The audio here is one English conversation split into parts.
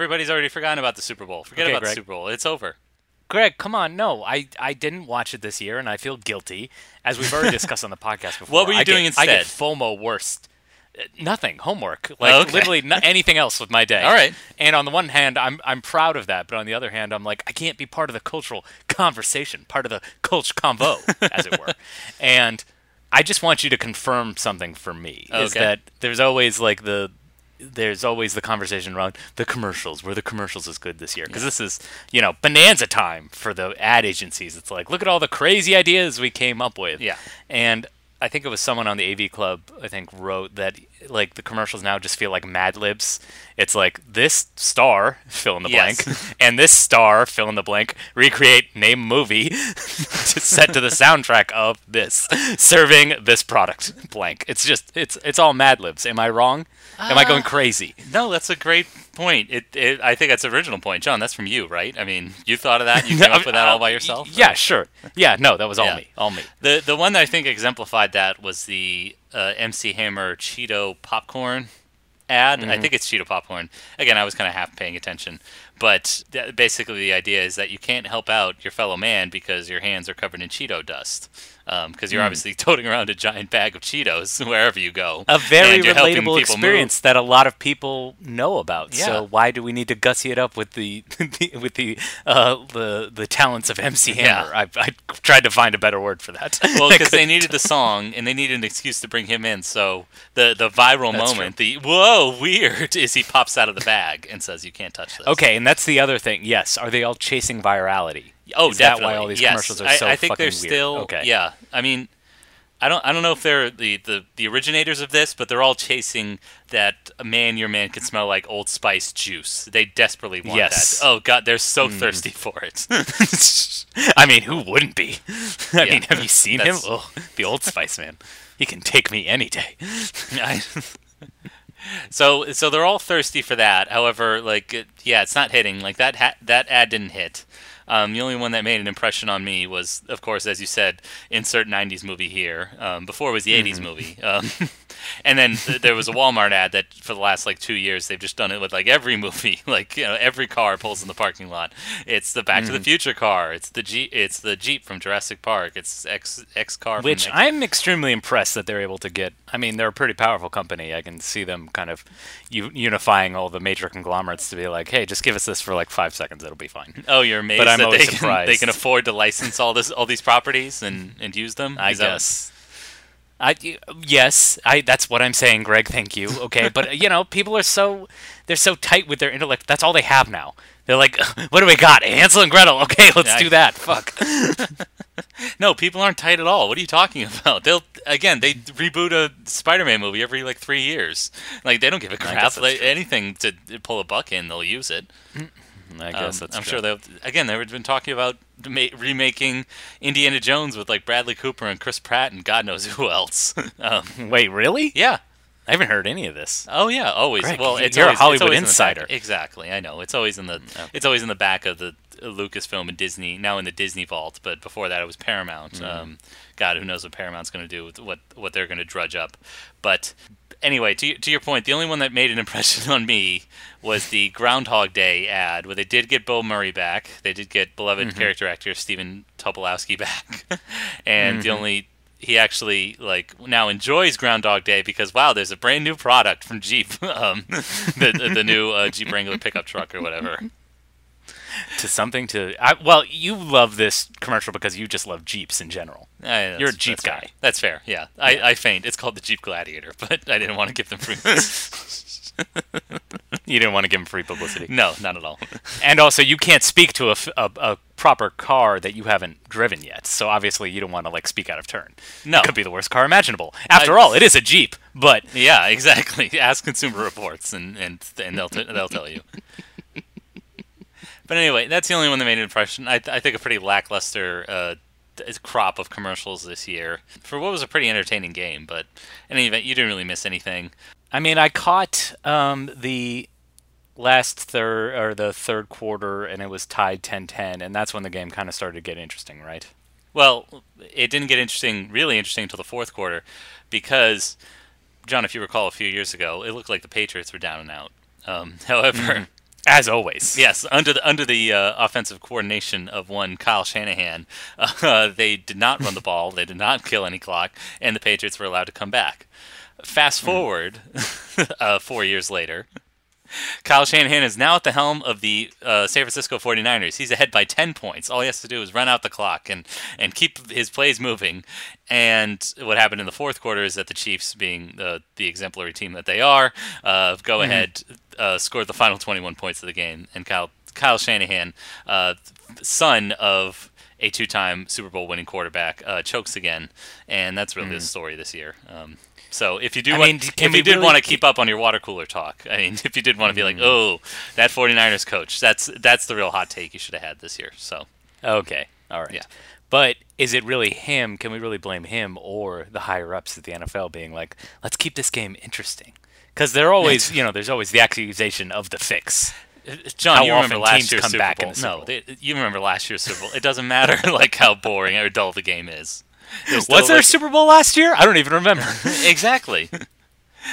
Everybody's already forgotten about the Super Bowl. Forget Okay, about Greg. the Super Bowl. It's over. Greg, come on. No, I, I didn't watch it this year, and I feel guilty, as we've already discussed on the podcast before. What were you I doing get, I get? FOMO worst. Uh, Nothing. Homework. Like Okay. literally no, anything else with my day. All right. And on the one hand, I'm I'm proud of that, but on the other hand, I'm like I can't be part of the cultural conversation, part of the culture convo, as it were. And I just want you to confirm something for me. Is that there's always like the there's always the conversation around the commercials. Were the commercials as good this year? Because this is, you know, bonanza time for the ad agencies. It's like, look at all the crazy ideas we came up with. Yeah. And I think it was someone on the AV Club, I think, wrote that like the commercials now just feel like Mad Libs. It's like this star, fill in the Yes. blank, and this star, fill in the blank, recreate name movie to set to the soundtrack of this, serving this product, blank. It's just, it's it's all Mad Libs. Am I wrong? Am I going crazy? No, that's a great point. It, it, I think that's the original point, John. That's from you, right? I mean, you thought of that. You came up with that all by yourself. Yeah, sure. Yeah, no, that was all Yeah. me. All me. The the one that I think exemplified that was the uh, MC Hammer Cheeto popcorn ad. I think it's Cheeto popcorn. Again, I was kind of half paying attention, but th- basically the idea is that you can't help out your fellow man because your hands are covered in Cheeto dust. Because you're obviously toting around a giant bag of Cheetos wherever you go. A very and you're helping relatable experience that a lot of people know about. Yeah. So why do we need to gussy it up with the, with the uh, the the talents of MC Hammer? I, I tried to find a better word for that. well, because they needed the song and they needed an excuse to bring him in. So the the viral That's moment, the whoa weird, is he pops out of the bag and says, "You can't touch this." Okay, and that's the other thing. Yes, are they all chasing virality? Oh, Is that definitely. why all these yes. commercials are I, so I think they're weird? still. Okay. Yeah. I mean, I don't. I don't know if they're the, the, the originators of this, but they're all chasing that man. Your man can smell like Old Spice juice. They desperately want Yes. that. Oh God, they're so Mm. thirsty for it. I mean, who wouldn't be? I Yeah, mean, have you seen him? Oh, the Old Spice man. He can take me any day. I- so so they're all thirsty for that. However, like yeah, it's not hitting. Like that ha- that ad didn't hit. Um, the only one that made an impression on me was, of course, as you said, insert '90s movie here. Um, before it was the '80s movie, um, and then th- there was a Walmart ad that for the last like two years they've just done it with like every movie. Like you know, every car pulls in the parking lot. It's the Back to the mm. Future car. It's the Jeep. It's the Jeep from Jurassic Park. It's X X car. from Which X- I'm extremely impressed that they're able to get. I mean, they're a pretty powerful company. I can see them kind of u- unifying all the major conglomerates to be like, hey, just give us this for like five seconds, it'll be fine. Oh, you're amazed But I'm that always they can, they can afford to license all this all these properties and, and use them. I Is that- guess. I yes, I that's what I'm saying, Greg. Thank you. Okay, but you know, people are so they're so tight with their intellect. That's all they have now. They're like, what do we got? Hansel and Gretel. Okay, let's Yeah, I- do that. Fuck. No, people aren't tight at all. What are you talking about? They'll again they reboot a Spider-Man movie every like three years. Like they don't give a crap. Like, anything to pull a buck in, they'll use it. I Um, guess that's I'm true. sure they'll again they've been talking about remaking Indiana Jones with like Bradley Cooper and Chris Pratt and God knows who else. um, Wait, really? yeah. I haven't heard any of this. Oh yeah, always. Greg, well, it's you're a Hollywood in insider. exactly, I know. It's always in the okay. it's always in the back of the Lucasfilm and Disney. Now in the Disney vault, but before that it was Paramount. Mm-hmm. Um, God, who knows what Paramount's going to do with what what they're going to drudge up. But anyway, to to your point, the only one that made an impression on me was the Groundhog Day ad, where they did get Bill Murray back. They did get beloved Mm-hmm. character actor Stephen Tobolowsky back, and Mm-hmm. the only he actually like now enjoys Groundhog Day because wow, there's a brand new product from Jeep, um, the the, new uh, Jeep Wrangler pickup truck or whatever. To something to. I, well, you love this commercial because you just love Jeeps in general. Uh, You're a Jeep that's fair. guy. That's fair. Yeah, I, I feigned. It's called the Jeep Gladiator, but I didn't want to give them free. You didn't want to give him free publicity. no, not at all. And also, you can't speak to a a proper car that you haven't driven yet. So obviously, you don't want to like speak out of turn. No. it could be the worst car imaginable. After I- all, it is a Jeep. But Yeah, exactly. Ask Consumer Reports, and and, and they'll t- they'll tell you. But anyway, that's the only one that made an impression. I, I think a pretty lackluster uh, crop of commercials this year for what was a pretty entertaining game. But in any event, you didn't really miss anything. I mean, I caught um, the last third or the third quarter, and it was tied 10-10, and that's when the game kind of started to get interesting, right? Well, it didn't get interesting, really interesting, until the fourth quarter, because John, if you recall, a few years ago, it looked like the Patriots were down and out. Um, however, As always. Yes, under the under the uh, offensive coordination of one Kyle Shanahan, uh, they did not run the ball. They did not kill any clock, and the Patriots were allowed to come back. Fast forward, uh, four years later, Kyle Shanahan is now at the helm of the uh, San Francisco 49ers. He's ahead by 10 points. All he has to do is run out the clock and, and keep his plays moving. And what happened in the fourth quarter is that the Chiefs, being the, the exemplary team that they are, uh, go mm-hmm. ahead, uh, scored the final 21 points of the game. And Kyle, Kyle Shanahan, uh, son of a two-time Super Bowl winning quarterback, uh, chokes again. And that's really mm. the story this year. Um, so if you do, I want, mean, if you did really want to keep up on your water cooler talk, I mean, if you did want to be like, mm-hmm. oh, that 49ers coach, that's that's the real hot take you should have had this year. So okay, all right, yeah. But is it really him? Can we really blame him or the higher ups at the NFL being like, let's keep this game interesting? Because they're always, you know, there's always the accusation of the fix. Uh, John, how you remember last year's Super Bowl? no, they, you remember last year's Super Bowl. It doesn't matter like how boring or dull the game is. Was there a Super Bowl last year? I don't even remember. exactly.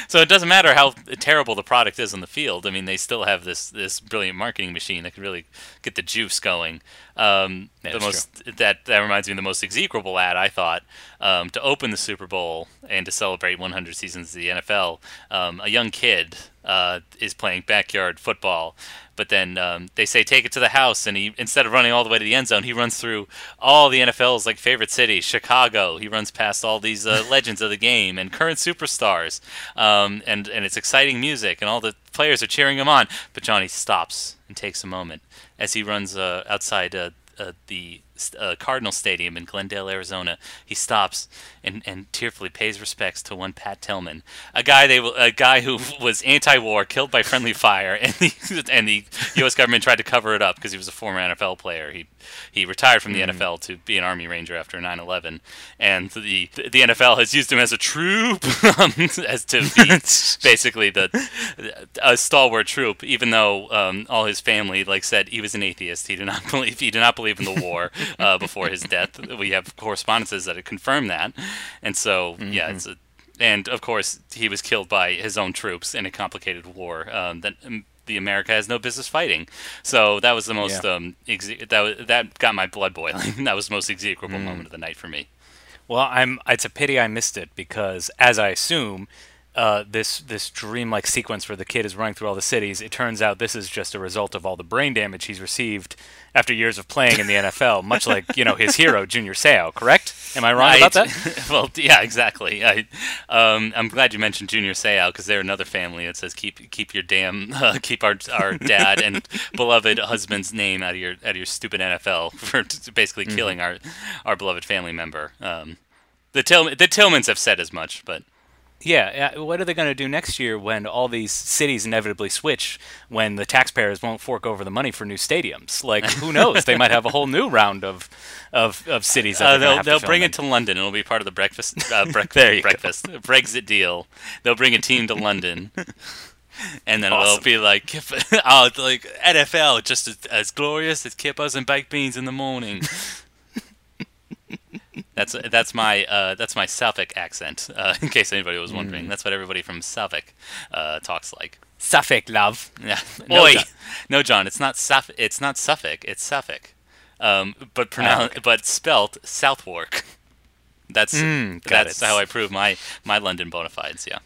So it doesn't matter how terrible the product is on the field. I mean, they still have this this brilliant marketing machine that can really get the juice going. Um, the most true. that that reminds me of the most execrable ad I thought um, to open the Super Bowl and to celebrate 100 seasons of the NFL. Um, a young kid uh, is playing backyard football but then um, they say take it to the house, and he instead of running all the way to the end zone, he runs through all the NFL's like favorite cities, Chicago. He runs past all these uh, legends of the game and current superstars, um, and and it's exciting music, and all the players are cheering him on. But Johnny stops and takes a moment as he runs uh, outside uh, uh the uh, Cardinal Stadium in Glendale, Arizona. He stops and, and tearfully pays respects to one Pat Tillman, a guy they a guy who was anti-war, killed by friendly fire, and the and the U.S. government tried to cover it up because he was a former NFL player. He he retired from the mm. NFL to be an Army Ranger after 9/11, and the the NFL has used him as a troop, um, as to be basically the a stalwart troop. Even though um, all his family like said he was an atheist, he did not believe he did not believe in the war uh, before his death. We have correspondences that confirm that, and so mm-hmm. yeah, it's a, and of course he was killed by his own troops in a complicated war um, that um, the America has no business fighting. So that was the most yeah. um, exe- that was, that got my blood boiling. that was the most execrable mm. moment of the night for me. Well, I'm. It's a pity I missed it because, as I assume, uh, this this dreamlike sequence where the kid is running through all the cities. It turns out this is just a result of all the brain damage he's received after years of playing in the NFL, much like you know his hero Junior Seau. Correct? Am I wrong right. about that? well, yeah, exactly. I, um, I'm glad you mentioned Junior Seau because they're another family that says keep keep your damn uh, keep our our dad and beloved husband's name out of your out of your stupid NFL for basically mm-hmm. killing our our beloved family member. Um, the Till the Tillmans have said as much, but. Yeah, what are they going to do next year when all these cities inevitably switch when the taxpayers won't fork over the money for new stadiums? Like, who knows? they might have a whole new round of of, of cities. Uh, they'll they'll bring in. it to London. It'll be part of the breakfast uh, there breakfast go. Brexit deal. They'll bring a team to London. And then awesome. it'll be like, oh, like NFL, just as, as glorious as kippers and baked beans in the morning. That's that's my uh, that's my Suffolk accent. Uh, in case anybody was wondering, mm. that's what everybody from Suffolk uh, talks like. Suffolk, love. Yeah. No, Oi. John, no, John. It's not Suffolk. It's not Suffolk. It's Suffolk. Um, but pronoun- oh, okay. but spelt Southwark. That's mm, that's it. how I prove my my London bona fides. Yeah.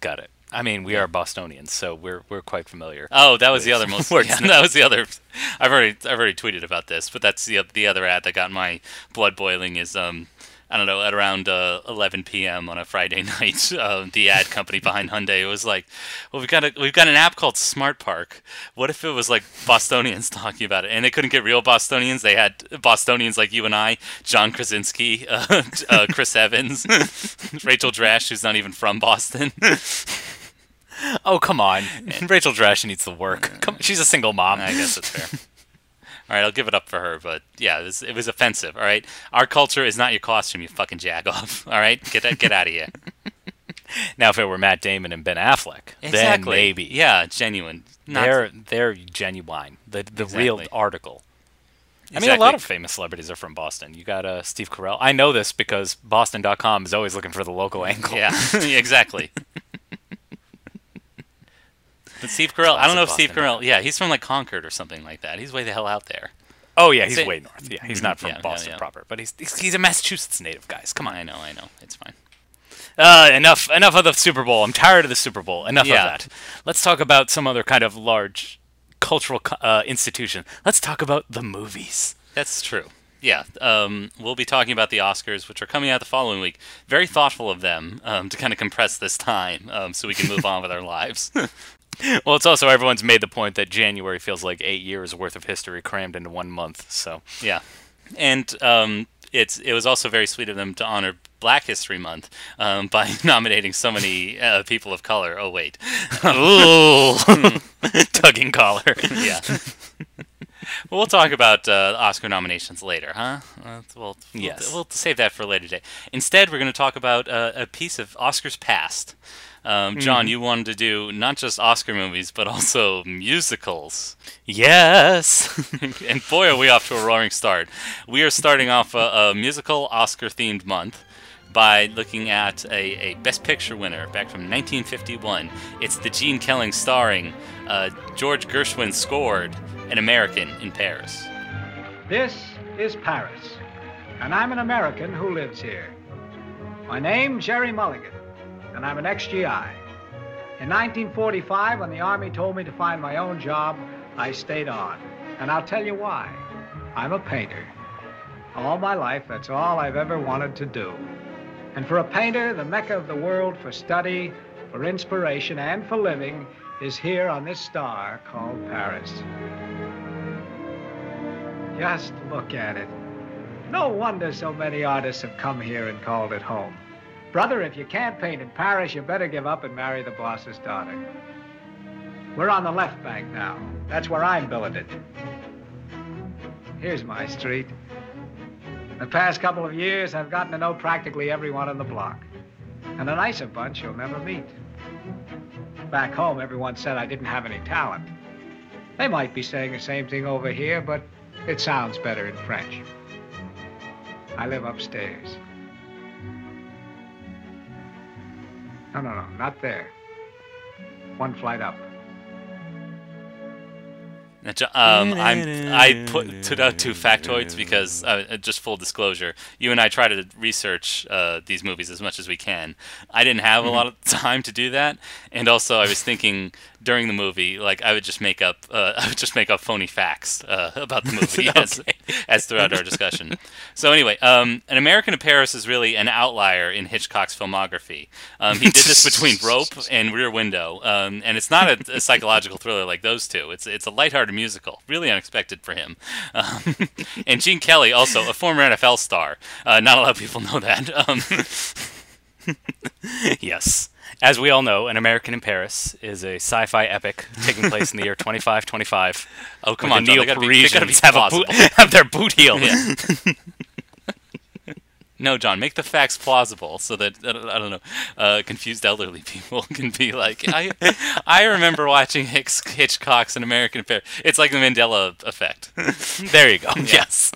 Got it. I mean, we are Bostonians, so we're we're quite familiar. Oh, that was the other most. yeah, that was the other. I've already I've already tweeted about this, but that's the the other ad that got my blood boiling. Is um I don't know, at around uh, 11 p.m. on a Friday night, uh, the ad company behind Hyundai was like, "Well, we've got a we've got an app called Smart Park. What if it was like Bostonians talking about it?" And they couldn't get real Bostonians. They had Bostonians like you and I, John Krasinski, uh, uh Chris Evans, Rachel Dratch, who's not even from Boston. oh come on, Rachel Dratch needs the work. Come, she's a single mom. I guess that's fair. All right, I'll give it up for her, but yeah, it was, it was offensive. All right, our culture is not your costume, you fucking jag off. All right, get that, get out of here. now, if it were Matt Damon and Ben Affleck, exactly. then maybe. Yeah, genuine. Not they're they're genuine. The the exactly. real article. Exactly. I mean, a lot of famous celebrities are from Boston. You got uh, Steve Carell. I know this because Boston.com is always looking for the local angle. Yeah, exactly. But Steve Carell, I don't know if Classic Steve Boston Carell, yeah, he's from like Concord or something like that. He's way the hell out there. Oh yeah, he's Say- way north. Yeah, he's not from Yeah, yeah, Boston yeah. proper, but he's, he's he's a Massachusetts native, guys. Come on. I know, I know. It's fine. Uh, enough enough of the Super Bowl. I'm tired of the Super Bowl. Enough Yeah. of that. Let's talk about some other kind of large cultural uh, institution. Let's talk about the movies. That's true. Yeah, um, we'll be talking about the Oscars, which are coming out the following week. Very thoughtful of them um, to kind of compress this time um, so we can move on with our lives. Well, it's also everyone's made the point that January feels like eight years worth of history crammed into one month. So yeah, and um, it's it was also very sweet of them to honor Black History Month um, by nominating so many uh, people of color. Oh wait, tugging collar. yeah. well, we'll talk about uh, Oscar nominations later, huh? Uh, we'll, we'll, Yes. we'll save that for a later day. Instead, we're going to talk about uh, a piece of Oscars past. Um, John, you wanted to do not just Oscar movies, but also musicals. Yes. and boy, are we off to a roaring start. We are starting off a, a musical Oscar themed month by looking at a, a Best Picture winner back from 1951. It's the Gene Kelly starring uh, George Gershwin scored An American in Paris. This is Paris, and I'm an American who lives here. My name's Jerry Mulligan, and I'm an ex-GI. In 1945, when the Army told me to find my own job, I stayed on. And I'll tell you why. I'm a painter. All my life, that's all I've ever wanted to do. And for a painter, the mecca of the world for study, for inspiration, and for living is here on this star called Paris. Just look at it. No wonder so many artists have come here and called it home. Brother, if you can't paint in Paris, you better give up and marry the boss's daughter. We're on the left bank now. That's where I'm billeted. Here's my street. In The past couple of years, I've gotten to know practically everyone on the block. And a nicer bunch you'll never meet. Back home, everyone said I didn't have any talent. They might be saying the same thing over here, but it sounds better in French. I live upstairs. No, no, no, not there. One flight up. Um, I'm, I put took out two factoids because, uh, uh, just full disclosure, you and I try to research uh, these movies as much as we can. I didn't have a lot of time to do that, and also I was thinking during the movie, like I would just make up, uh, I would just make up phony facts uh, about the movie as, as throughout our discussion. So anyway, um, An American in Paris is really an outlier in Hitchcock's filmography. Um, he did this between Rope and Rear Window, um, and it's not a, a psychological thriller like those two. It's it's a lighthearted musical, really unexpected for him. Um, and Gene Kelly, also a former NFL star. Uh, not a lot of people know that. Um, yes. As we all know, An American in Paris is a sci-fi epic taking place in the year 2525. oh come on, the John, they gotta be, they gotta be Neo-Parisians have, a plausible. have their boot heel. Yeah. No, John, make the facts plausible so that I don't, I don't know, uh, confused elderly people can be like, I, I remember watching Hicks, Hitchcock's An American Affair. It's like the Mandela effect. There you go. Yes.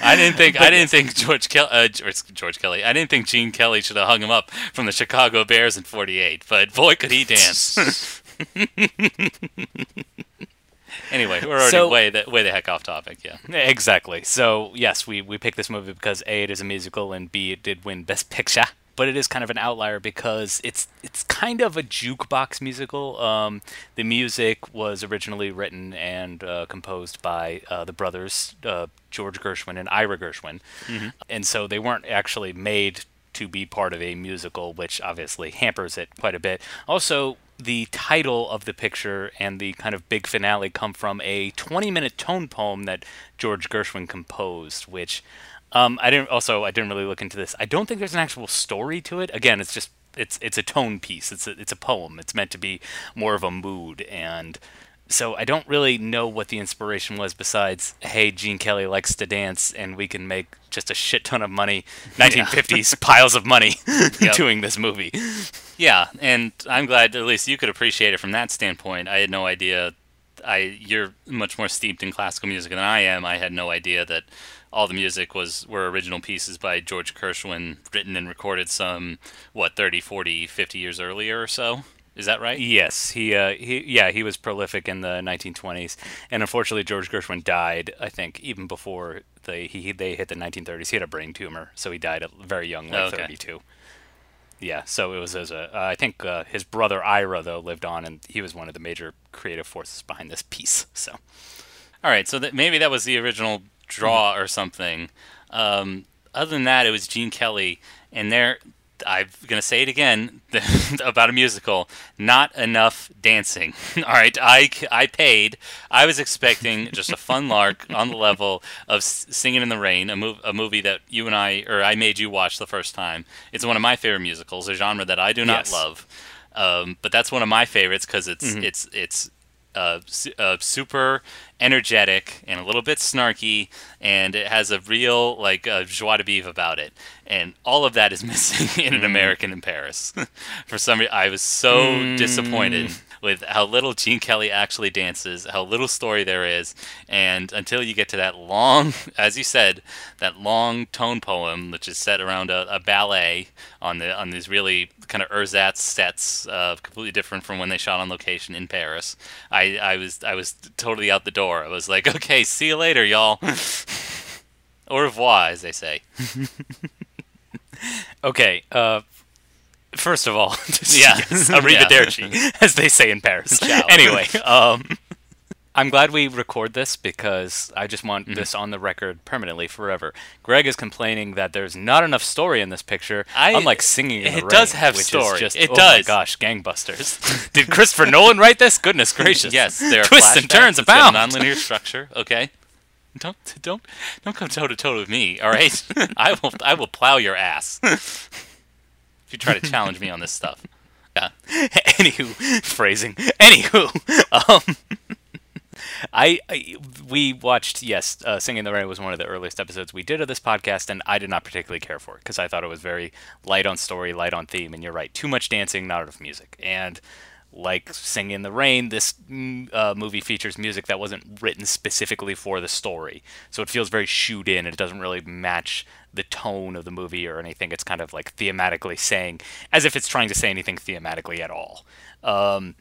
I didn't think I didn't think George Kelly, uh, George, George Kelly. I didn't think Gene Kelly should have hung him up from the Chicago Bears in '48. But boy, could he dance! anyway, we're already So- way the way the heck off topic. Yeah. Exactly. So yes, we we picked this movie because a it is a musical and b it did win Best Picture. But it is kind of an outlier because it's it's kind of a jukebox musical. Um, the music was originally written and uh, composed by uh, the brothers uh, George Gershwin and Ira Gershwin, and so they weren't actually made to be part of a musical, which obviously hampers it quite a bit. Also, the title of the picture and the kind of big finale come from a 20 minute tone poem that George Gershwin composed, which um, I didn't also I didn't really look into this. I don't think there's an actual story to it. Again, it's just it's it's a tone piece. It's a, it's a poem. It's meant to be more of a mood and so I don't really know what the inspiration was besides, hey, Gene Kelly likes to dance and we can make just a shit ton of money, 1950s piles of money Yep. doing this movie. Yeah, and I'm glad at least you could appreciate it from that standpoint. I had no idea. I you're much more steeped in classical music than I am. I had no idea that all the music was were original pieces by George Gershwin, written and recorded some what 30, 40, 50 years earlier or so. Is that right? Yes, he, uh, he, yeah, he was prolific in the 1920s, and unfortunately, George Gershwin died. I think even before they he they hit the 1930s, he had a brain tumor, so he died at very young, like Oh, okay. 32. Yeah, so it was as a. Uh, I think uh, his brother Ira though lived on, and he was one of the major creative forces behind this piece. So All right, so that maybe that was the original draw or something. Um, other than that, it was Gene Kelly, and there, I'm gonna say it again about a musical. Not enough dancing. All right, I I paid. I was expecting just a fun lark on the level of Singing in the Rain, a, mov- a movie that you and I, or I made you watch the first time. It's one of my favorite musicals, a genre that I do not Yes. love. Um, but that's one of my favorites because it's it's it's uh, su- uh, super energetic and a little bit snarky, and it has a real like uh, joie de vivre about it. And all of that is missing in an American in Paris. For some reason, I was so disappointed with how little Gene Kelly actually dances, how little story there is, and until you get to that long, as you said, that long tone poem, which is set around a, a ballet on the on these really kind of ersatz sets, uh, completely different from when they shot on location in Paris. I, I was I was totally out the door. I was like, okay, see you later, y'all. Au revoir, as they say. okay, uh, first of all, Yeah. yes, arrivederci, as they say in Paris. Ciao. Anyway, um, I'm glad we record this because I just want Mm-hmm. this on the record permanently forever. Greg is complaining that there's not enough story in this picture, I- unlike singing in the it does Rain, have which story. Is just, It oh does. My gosh, gangbusters! Did Christopher Nolan write this? Goodness gracious! Yes, there are twists and turns it's abound. a nonlinear structure. Okay, don't don't don't come toe to toe with me. All right, I will I will plow your ass if you try to challenge me on this stuff. Yeah, Anywho, phrasing. Anywho, um, I, I we watched yes, uh, Singing in the Rain was one of the earliest episodes we did of this podcast, and I did not particularly care for it because I thought it was very light on story, light on theme, and you're right, too much dancing, not enough music, and. Like Singing in the Rain, this mm, uh, movie features music that wasn't written specifically for the story, so it feels very shoot in. and It doesn't really match the tone of the movie or anything. It's kind of like thematically saying, as if it's trying to say anything thematically at all. Um,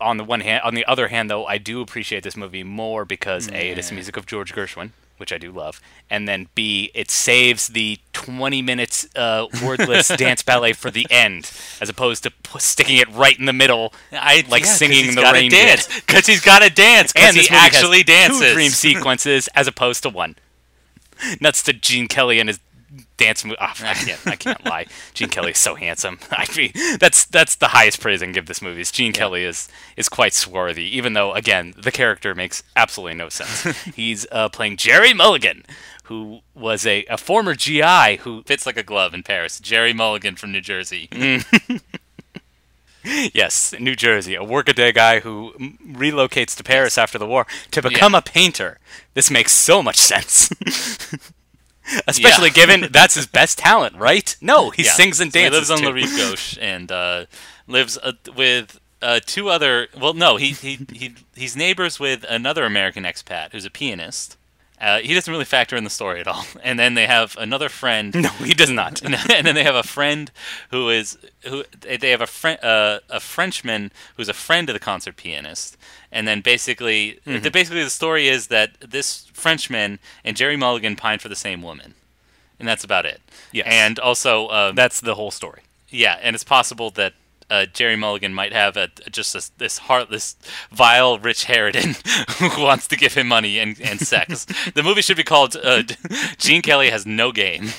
on the one hand, on the other hand, though, I do appreciate this movie more because a it is the music of George Gershwin, which I do love, and then b it saves the 20 minutes uh, wordless dance ballet for the end, as opposed to p- sticking it right in the middle, I like yeah, singing the rain dance because he's got to dance because And he actually dances. two dream sequences as opposed to one. Nuts to Gene Kelly and his dance. Mo- oh, I can't. I can't lie. Gene Kelly is so handsome. I mean, that's that's the highest praise I can give this movie. Is Gene Kelly is is quite swarthy, even though again the character makes absolutely no sense. He's uh, playing Jerry Mulligan, who was a, a former GI who Fits like a glove in Paris. Jerry Mulligan from New Jersey. Mm. Yes, New Jersey, a workaday guy who m- relocates to Paris after the war to become a painter. This makes so much sense. Especially Yeah. given that's his best talent, right? No, he Yeah. sings and So dances. He lives on too. La Rive Gauche and uh, lives uh, with uh, two other. Well, no, he, he he he's neighbors with another American expat who's a pianist. Uh, he doesn't really factor in the story at all. And then they have another friend. No, he does not. and then they have a friend who is who they have a friend uh, a Frenchman who's a friend of the concert pianist, and then basically Mm-hmm. the, basically the story is that this Frenchman and Jerry Mulligan pined for the same woman, and that's about it. Yes. and also um, That's the whole story. yeah, and it's possible that. Uh, Jerry Mulligan might have a, just a, this heartless, vile Rich Harridan who wants to give him money and, and sex. the movie should be called uh, "Gene Kelly Has No Game."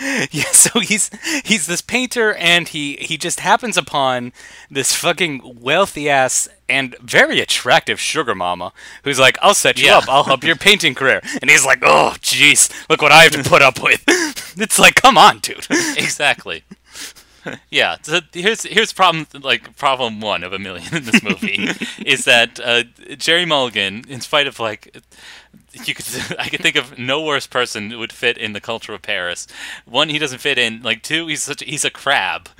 Yeah, so he's he's this painter, and he he just happens upon this fucking wealthy ass and very attractive sugar mama who's like, "I'll set you Yeah. up. I'll help your painting career." And he's like, "Oh, jeez, look what I have to put up with." it's like, come on, dude. exactly. yeah. So here's here's problem like problem one of a million in this movie is that uh, Jerry Mulligan, in spite of like you could I could think of no worse person who would fit in the culture of Paris. One, he doesn't fit in. Like two, he's such a, he's a crab.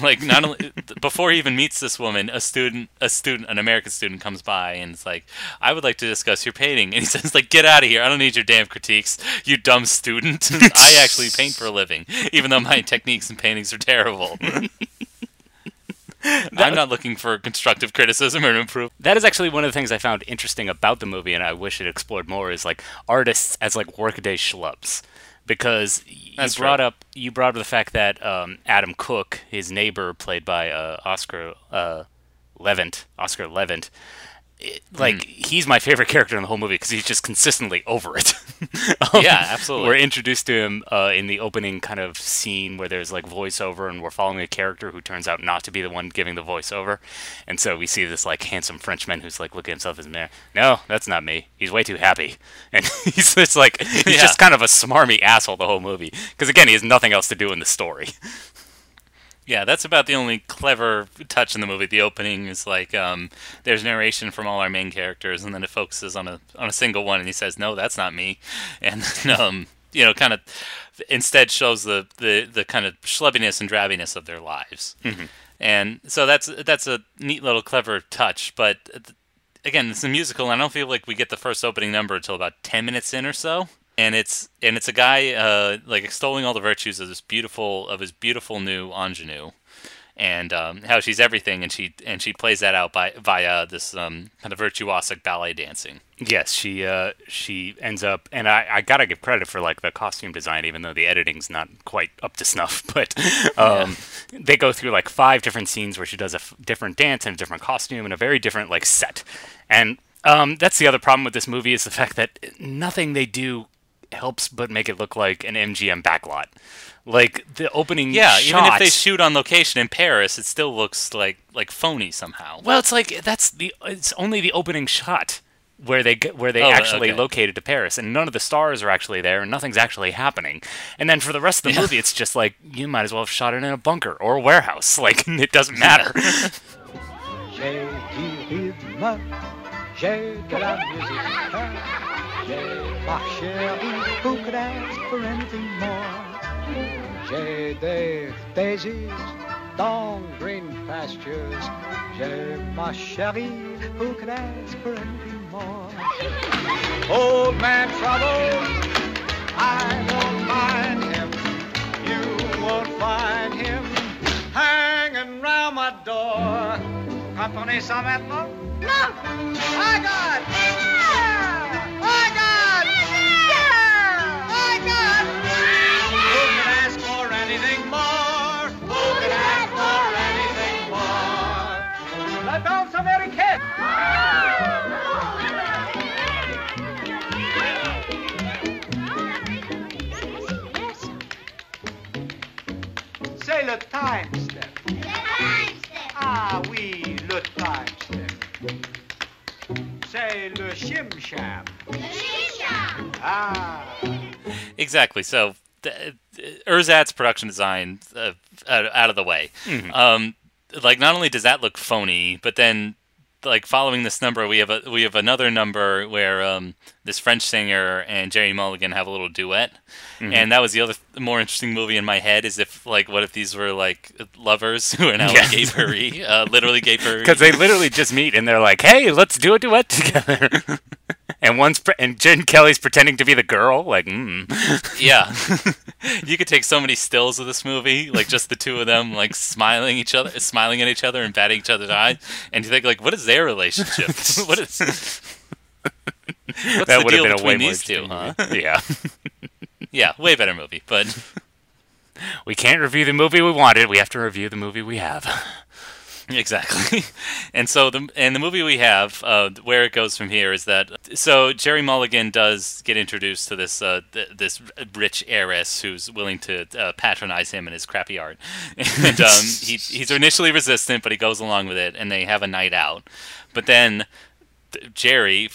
Like not only before he even meets this woman, a student a student an American student comes by and it's like, I would like to discuss your painting, and he says like, Get out of here! I don't need your damn critiques, you dumb student. I actually paint for a living, even though my techniques and paintings are terrible. I'm not looking for constructive criticism or improvement. That is actually one of the things I found interesting about the movie, and I wish it explored more. Is like artists as like workaday schlubs, because you brought true. up you brought up the fact that um, Adam Cook, his neighbor, played by uh, Oscar uh, Levant, Oscar Levant. It- like he's my favorite character in the whole movie because he's just consistently over it. Um, Yeah, absolutely. We're introduced to him uh, in the opening kind of scene where there's like voiceover, and we're following a character who turns out not to be the one giving the voiceover, and so we see this like handsome Frenchman who's like looking at himself in the mirror. No, that's not me. He's way too happy, and he's just like he's Yeah. just kind of a smarmy asshole the whole movie because again he has nothing else to do in the story. Yeah, that's about the only clever touch in the movie. The opening is like um, there's narration from all our main characters, and then it focuses on a on a single one, and he says, "No, that's not me," and um, you know, kind of instead shows the, the the kind of schlubbiness and drabbiness of their lives. And so that's that's a neat little clever touch, but uh, again, it's a musical. And I don't feel like we get the first opening number until about ten minutes in or so. And it's and it's a guy uh, like extolling all the virtues of this beautiful of his beautiful new ingenue, and um, how she's everything, and she and she plays that out by via this um, kind of virtuosic ballet dancing. Yes, she uh, she ends up, and I, I gotta give credit for like the costume design, even though the editing's not quite up to snuff. But um, they go through like five different scenes where she does a f- different dance and a different costume and a very different like set. And um, that's the other problem with this movie is the fact that nothing they do helps but make it look like an MGM backlot. Like the opening, Yeah, even if they shoot on location in Paris, it still looks like like phony somehow. Well, it's like that's the it's only the opening shot where they get where they Oh, actually okay. located to Paris, and none of the stars are actually there, and nothing's actually happening. And then for the rest of the movie, it's just like you might as well have shot it in a bunker or a warehouse. Like it doesn't matter. J'ai de la musique, j'ai ma chérie, who could ask for anything more? J'ai des daisies dans green pastures, j'ai ma chérie, who could ask for anything more? Old man trouble, I won't mind him, you won't find him hanging round my door. Comprenez ça maintenant? Non My Exactly. So, th- th- Ersatz production design uh, out, out of the way. Um, like, not only does that look phony, but then, like, following this number, we have a we have another number where um, this French singer and Jerry Mulligan have a little duet, and that was the other th- more interesting movie in my head. Is if like, what if these were like lovers who are now Yes. gay pari, uh, literally gay pari? Because they literally just meet and they're like, "Hey, let's do a duet together." and one's pre- and Gene Kelly's pretending to be the girl. Like, mm. Yeah. you could take so many stills of this movie, like just the two of them like smiling each other smiling at each other and batting each other's eyes, and you think like what is their relationship? what is What's that would have been a way more these two, huh? Yeah. Yeah, way better movie, but we can't review the movie we wanted. We have to review the movie we have. exactly. And so the and the movie we have, uh, where it goes from here is that so Jerry Mulligan does get introduced to this uh, th- this rich heiress who's willing to uh, patronize him and his crappy art, and um, he he's initially resistant, but he goes along with it, and they have a night out, but then. Jerry,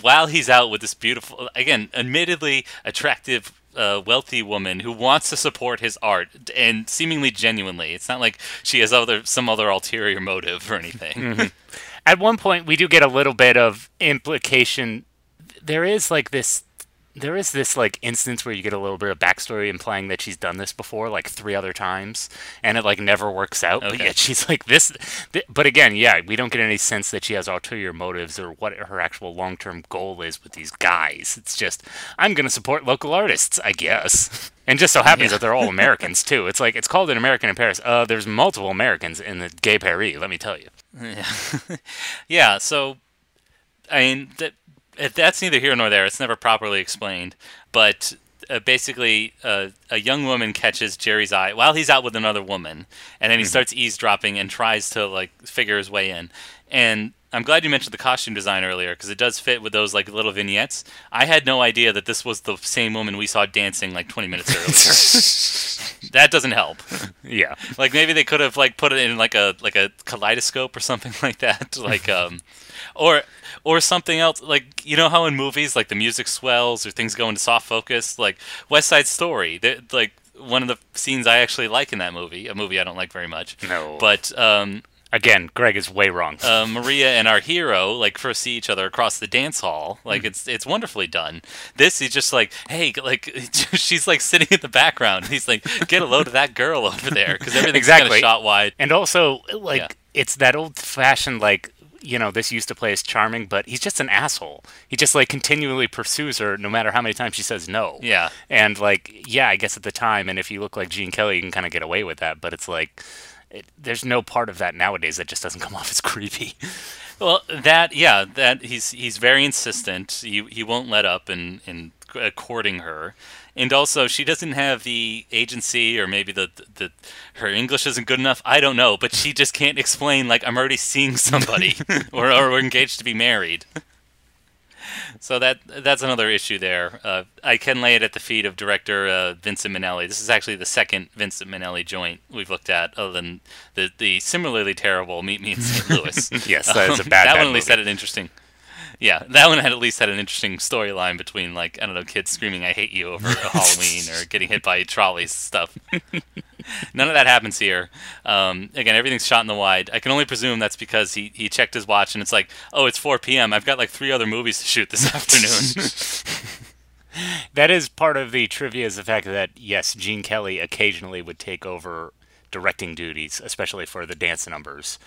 while he's out with this beautiful, again, admittedly attractive, uh, wealthy woman who wants to support his art and seemingly genuinely, it's not like she has other some other ulterior motive or anything. At one point, we do get a little bit of implication. there is like this there is this like instance where you get a little bit of backstory implying that she's done this before like three other times and it like never works out but Okay. yet she's like this th- but again yeah we don't get any sense that she has ulterior motives or what her actual long-term goal is with these guys. It's just i'm going to support local artists i guess. And just so happens that they're all americans too. It's like it's called an american in paris. Uh there's multiple americans in the gay paris let me tell you. Yeah, yeah so I mean that that's neither here nor there. It's never properly explained, but uh, basically, uh, a young woman catches Jerry's eye while he's out with another woman, and then he starts eavesdropping and tries to like figure his way in. And I'm glad you mentioned the costume design earlier because it does fit with those like little vignettes. I had no idea that this was the same woman we saw dancing like 20 minutes earlier. that doesn't help. yeah Like maybe they could have like put it in like a like a kaleidoscope or something like that. Like um or or something else like you know how in movies like the music swells or things go into soft focus like West Side Story. Like one of the scenes I actually like in that movie, a movie I don't like very much. No. But um again greg is way wrong uh, Maria and our hero like first see each other across the dance hall. Like it's it's wonderfully done. This he's just like, hey, like she's like sitting in the background. He's like, get a load of that girl over there because everything's kind Exactly. of shot wide. And also, like, Yeah. it's that old fashioned, like, you know, this used to play as charming, but he's just an asshole. He just, like, continually pursues her no matter how many times she says no. Yeah. And, like, yeah, I guess at the time, and if you look like Gene Kelly, you can kind of get away with that, but it's like, it, there's no part of that nowadays that just doesn't come off as creepy. Well, that yeah, that he's he's very insistent. He he won't let up in in courting her, and also she doesn't have the agency or maybe the, the her English isn't good enough. I don't know, but she just can't explain like I'm already seeing somebody or or we're engaged to be married. So that that's another issue there. Uh, I can lay it at the feet of director uh, Vincent Minnelli. This is actually the second Vincent Minnelli joint we've looked at, other than the the similarly terrible Meet Me in St. Louis. Yes, that is a Um, bad, that bad one at least had an interesting. Yeah, that one had at least had an interesting storyline between like I don't know kids screaming "I hate you" over Halloween or getting hit by trolleys stuff. None of that happens here. Um, again, everything's shot in the wide. I can only presume that's because he, he checked his watch and it's like, oh, it's 4 p.m. I've got like three other movies to shoot this afternoon. That is part of the trivia is the fact that, yes, Gene Kelly occasionally would take over directing duties, especially for the dance numbers.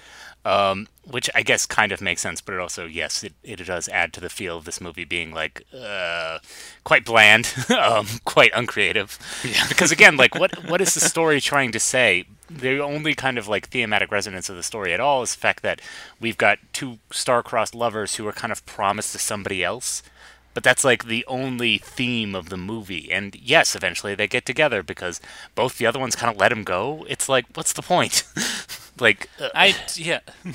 Um, which I guess kind of makes sense, but it also, yes, it, it does add to the feel of this movie being like uh, quite bland, um, quite uncreative. Because again, like what what is the story trying to say? The only kind of like thematic resonance of the story at all is the fact that we've got two star-crossed lovers who are kind of promised to somebody else, but that's like the only theme of the movie. And yes, eventually they get together because both the other ones kind of let him go. It's like, what's the point? like, uh, I yeah.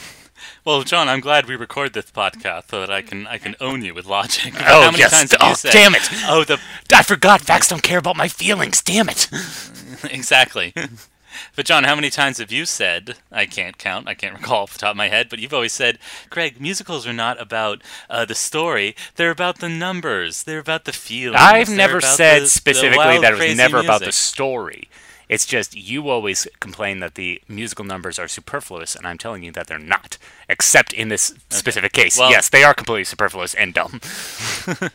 Well, John, I'm glad we record this podcast so that I can I can own you with logic. Oh, how many yes. times Oh, you said, damn it. Oh, the I forgot. Facts don't care about my feelings. Damn it. exactly. But John, how many times have you said? I can't count. I can't recall off the top of my head. But you've always said, Greg, musicals are not about uh, the story. They're about the numbers. They're about the feelings. I've never said the- the specifically wild, that it was never about the story. It's just you always complain that the musical numbers are superfluous, and I'm telling you that they're not. Except in this specific case, Well- yes, they are completely superfluous and dumb. Well,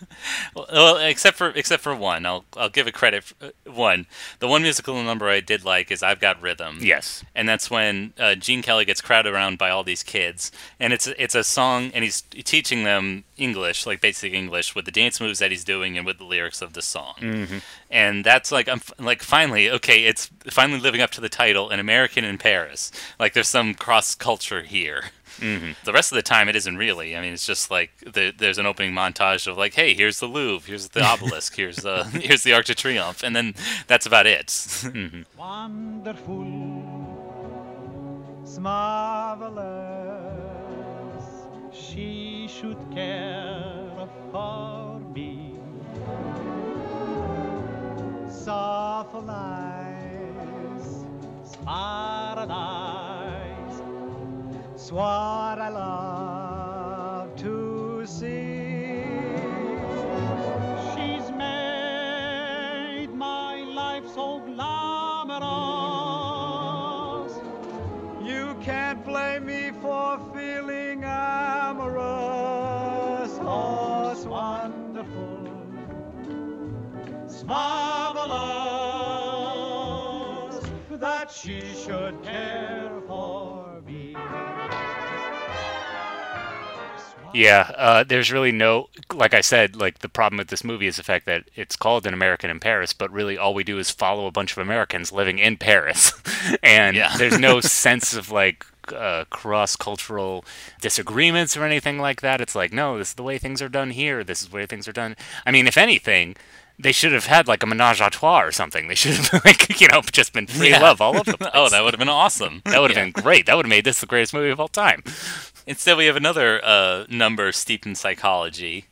well, except for except for one, I'll I'll give a credit. For, uh, one, the one musical number I did like is "I've Got Rhythm." Yes. and that's when uh, Gene Kelly gets crowded around by all these kids, and it's it's a song, and he's teaching them English, like basic English, with the dance moves that he's doing and with the lyrics of the song. Mm-hmm. And that's like I'm f- like finally okay, it's finally living up to the title, "An American in Paris." Like there's some cross culture here. Mm-hmm. The rest of the time, it isn't really. I mean, it's just like the, there's an opening montage of like, "Hey, here's the Louvre, here's the obelisk, here's uh, here's the Arc de Triomphe," and then that's about it. wonderful, marvelous. She should care for me. Soft lies, paradise. It's what I love to see. For feeling amorous. Oh, it's wonderful, marvelous that she should care for me. Yeah, uh, there's really no, like I said, like the problem with this movie is the fact that it's called An American in Paris, but really all we do is follow a bunch of Americans living in Paris, and Yeah. there's no sense of like uh, cross-cultural disagreements or anything like that. It's like, no, this is the way things are done here. This is the way things are done. I mean, if anything. They should have had like a menage a trois or something. They should have like you know just been free Yeah. love all over the place. Oh, that would have been awesome. that would have Yeah. been great. That would have made this the greatest movie of all time. Instead, we have another uh, number steeped in psychology.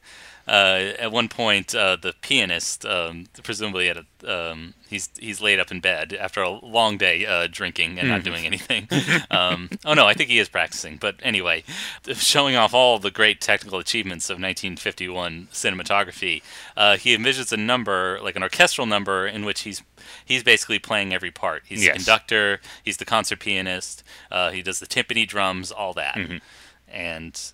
Uh, at one point, uh, the pianist, um, presumably at a, um, he's he's laid up in bed after a long day uh, drinking and not doing anything. um, oh no, I think he is practicing. But anyway, showing off all the great technical achievements of 1951 cinematography, uh, he envisions a number, like an orchestral number, in which he's he's basically playing every part. He's the conductor, he's the concert pianist, uh, he does the timpani drums, all that, and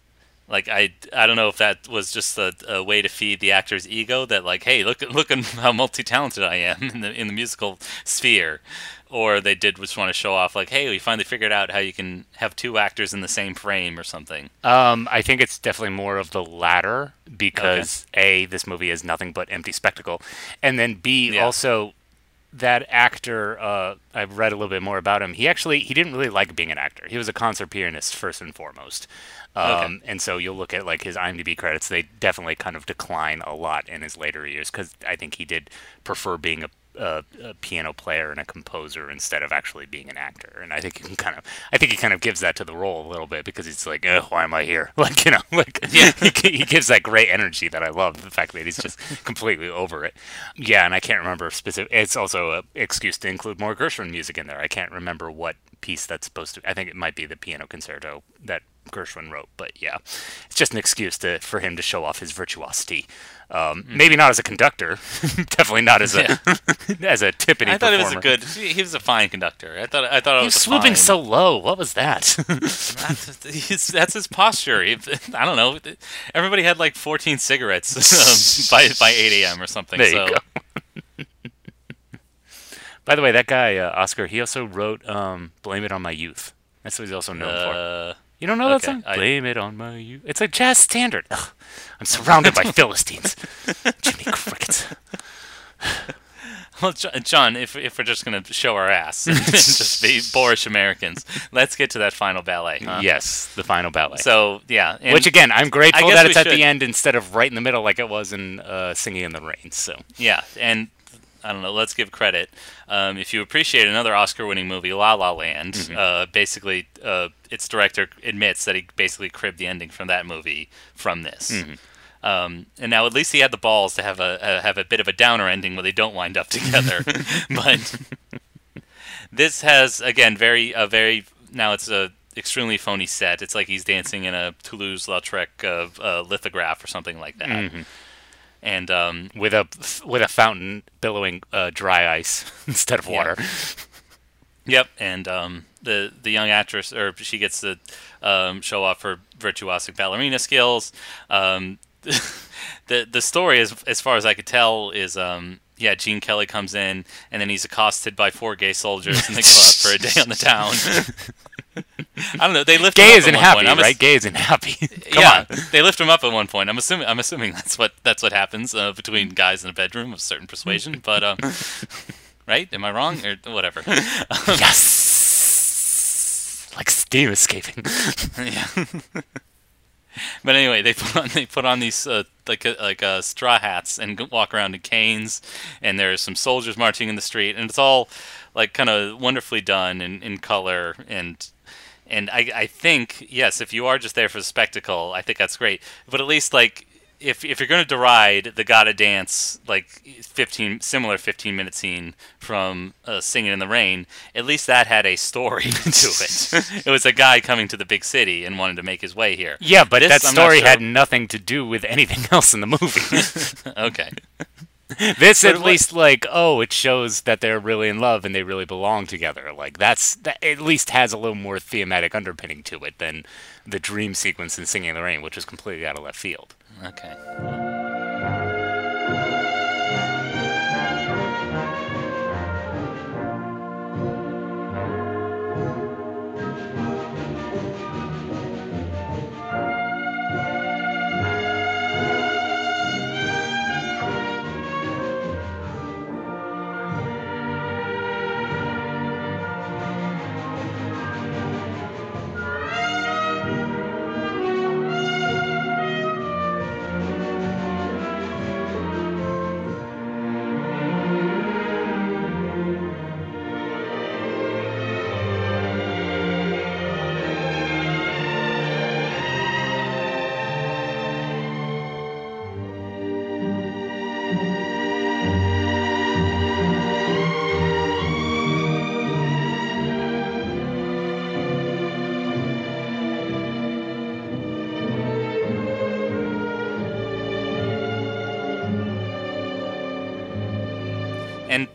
like I I don't know if that was just a, a way to feed the actor's ego that like hey look look at how multi talented I am in the in the musical sphere, or they did just want to show off like hey we finally figured out how you can have two actors in the same frame or something. Um, I think it's definitely more of the latter because a this movie is nothing but empty spectacle, and then b Yeah. also that actor. Uh, I've read a little bit more about him. He actually he didn't really like being an actor. He was a concert pianist first and foremost. Um, And so you'll look at like his IMDb credits; they definitely kind of decline a lot in his later years because I think he did prefer being a, a, a piano player and a composer instead of actually being an actor. And I think he can kind of, I think he kind of gives that to the role a little bit because he's like, eh, why am I here? Like you know, like yeah, he, he gives that great energy that I love. The fact that he's just completely over it. Yeah, and I can't remember specific. It's also an excuse to include more Gershwin music in there. I can't remember what piece that's supposed to. I think it might be the piano concerto that Gershwin wrote, but yeah, it's just an excuse to for him to show off his virtuosity. Um, Maybe not as a conductor, definitely not as a as a timpani. I thought it was a good. He he was a fine conductor. I thought I thought it He was was swooping fine- so low. What was that? That's, that's his posture. He- I don't know. Everybody had like 14 cigarettes um, by by 8 a.m. or something. There so you go. By the way, that guy uh, Oscar, he also wrote um, "Blame It on My Youth." That's what he's also known for. You don't know that okay, song? I- Blame it on my youth. It's a jazz standard. Ugh, I'm surrounded by Philistines. Jimmy Crickets. well, John, if if we're just gonna show our ass and just be boorish Americans, let's get to that final ballet. huh? Yes, the final ballet. So yeah, and Which again, I'm grateful that we it's at should- the end instead of right in the middle like it was in uh, Singing in the Rain. So yeah, and I don't know. Let's give credit. Um, if you appreciate another Oscar-winning movie, La La Land, Mm-hmm. uh, basically, uh, its director admits that he basically cribbed the ending from that movie from this. Mm-hmm. Um, and now at least he had the balls to have a, a have a bit of a downer ending where they don't wind up together. but this has again very a very now it's a extremely phony set. It's like he's dancing in a Toulouse-Lautrec uh, uh, lithograph or something like that. Mm-hmm. And um, with a with a fountain billowing uh, dry ice instead of Yeah. water. Yep, and um, the the young actress, or she gets to um, show off her virtuosic ballerina skills. Um, the the story, as as far as I could tell, is um, yeah, Gene Kelly comes in, and then he's accosted by four gay soldiers, and they go out for a day on the town. I don't know. They lift him Gay up isn't at one happy, point. I'm ass- right? Gay isn't happy. Come yeah, on. they lift him up at one point. I'm assuming. I'm assuming that's what that's what happens uh, between guys in a bedroom of certain persuasion. But um, right? Am I wrong or whatever? Yes. Like steam escaping. yeah. but anyway, they put on they put on these uh, like uh, like uh, straw hats and walk around in canes, and there's some soldiers marching in the street, and it's all like kind of wonderfully done in, in color and. And I, I think yes, if you are just there for the spectacle, I think that's great. But at least like if if you're going to deride the gotta dance like 15 similar 15 minute scene from uh, Singing in the Rain, at least that had a story to it. it was a guy coming to the big city and wanted to make his way here. Yeah, but This, that story sure. had nothing to do with anything else in the movie. okay. this at least like oh, it shows that they're really in love and they really belong together. Like that's that at least has a little more thematic underpinning to it than the dream sequence in Singing in the Rain, which was completely out of left field. Okay.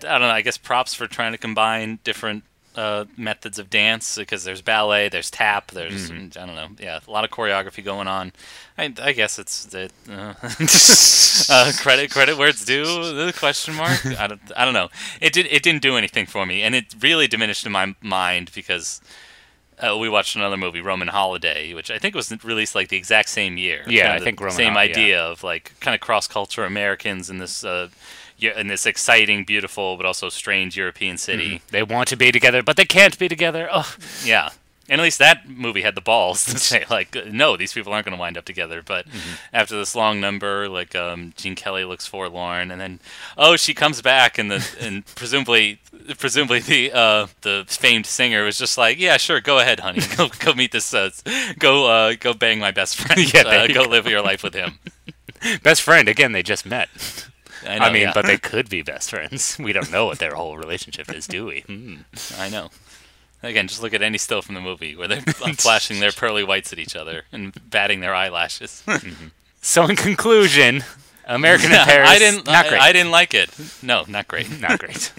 I don't know. I guess props for trying to combine different uh, methods of dance because there's ballet, there's tap, there's Mm-hmm. I don't know. Yeah, a lot of choreography going on. I, I guess it's the uh, uh, credit credit where it's due. The question mark. I don't I don't know. It did it didn't do anything for me, and it really diminished in my mind because. Uh, we watched another movie, Roman Holiday, which I think was released like the exact same year. Yeah, Kinda I think Roman same Hol- yeah. idea of like kind of cross culture Americans in this uh, in this exciting, beautiful, but also strange European city. They want to be together, but they can't be together. Oh, Yeah. And at least that movie had the balls to say, like, no, these people aren't going to wind up together. But after this long number, like, um, Gene Kelly looks forlorn, and then, oh, she comes back, and the and presumably, presumably the uh, the famed singer was just like, yeah, sure, go ahead, honey, go go meet this, uh, go uh, go bang my best friend, Yeah, uh, go go. live your life with him. best friend again. They just met. I, know, I mean, yeah. but they could be best friends. We don't know what their whole relationship is, do we? Hmm. I know. Again, just look at any still from the movie where they're flashing their pearly whites at each other and batting their eyelashes. So, in conclusion, American in Paris. I didn't. Not I, great. I didn't like it. No, not great. not great.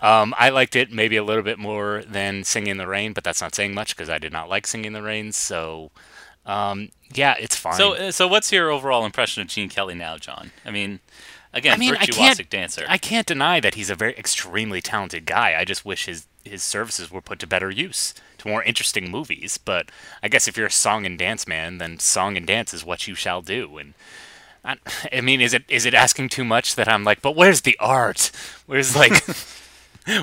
Um, I liked it maybe a little bit more than Singing in the Rain, but that's not saying much because I did not like Singing in the Rain. So, um, yeah, it's fine. So, uh, so what's your overall impression of Gene Kelly now, John? I mean, again, I mean, I virtuosic can't, dancer. I can't deny that he's a very extremely talented guy. I just wish his his services were put to better use, to more interesting movies. But I guess if you're a song and dance man, then song and dance is what you shall do. And I, I mean, is it is it asking too much that I'm like, but where's the art? Where's like.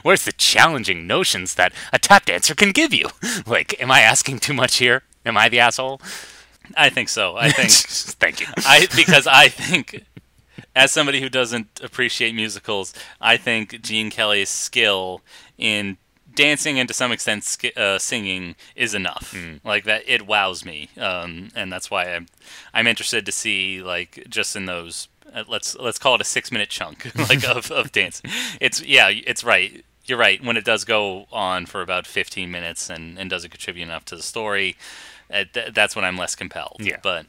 Where's the challenging notions that a tap dancer can give you? Like, am I asking too much here? Am I the asshole? I think so. I think Thank you. I because I think as somebody who doesn't appreciate musicals, I think Gene Kelly's skill in dancing and to some extent sk- uh, singing is enough. Like that, it wows me, um, and that's why I'm I'm interested to see like just in those. Uh, let's let's call it a six minute chunk like of, of dancing. It's yeah, it's right. You're right. When it does go on for about 15 minutes and, and doesn't contribute enough to the story, uh, th- that's when I'm less compelled. Yeah. But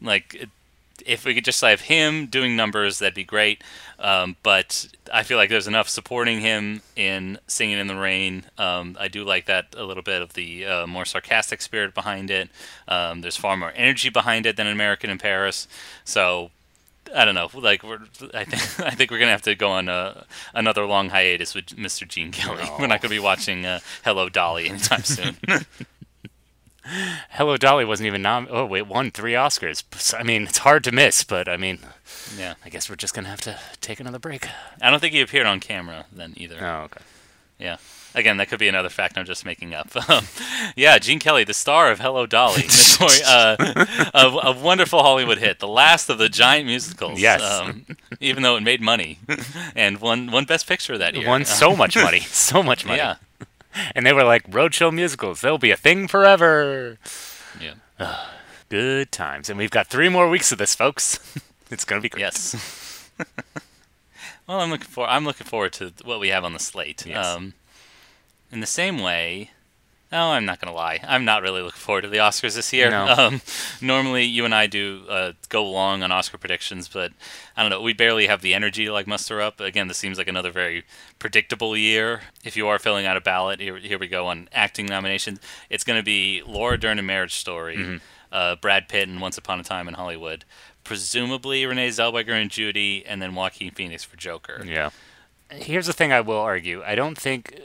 like it- if we could just have him doing numbers that'd be great um, but i feel like there's enough supporting him in singing in the rain um, i do like that a little bit of the uh, more sarcastic spirit behind it um, there's far more energy behind it than american in paris so I don't know. Like we're, I think I think we're gonna have to go on a, another long hiatus with Mr. Gene Kelly. We're not gonna be watching uh, Hello Dolly anytime soon. Hello Dolly wasn't even nom. Oh wait, won three Oscars. I mean, it's hard to miss, but I mean, yeah, I guess we're just gonna have to take another break. I don't think he appeared on camera then either. Oh, okay. Yeah. Again, that could be another fact I'm just making up. Um, yeah, Gene Kelly, the star of Hello Dolly, uh, a, a wonderful Hollywood hit, the last of the giant musicals. Yes. Um, even though it made money, and won won Best Picture that year. Won so much money, so much money. Yeah. And they were like roadshow musicals. They'll be a thing forever. Yeah. Good times. And we've got three more weeks of this, folks. it's gonna be great. Yes. well, I'm looking for I'm looking forward to what we have on the slate. Yes. Um, in the same way, no, I'm not gonna lie. I'm not really looking forward to the Oscars this year. No. Um, normally, you and I do uh, go long on Oscar predictions, but I don't know. We barely have the energy to like muster up. Again, this seems like another very predictable year. If you are filling out a ballot, here, here we go on acting nominations. It's going to be Laura Dern in Marriage Story, Mm-hmm. uh, Brad Pitt in Once Upon a Time in Hollywood, presumably Renee Zellweger and Judy, and then Joaquin Phoenix for Joker. Yeah. Here's the thing I will argue. I don't think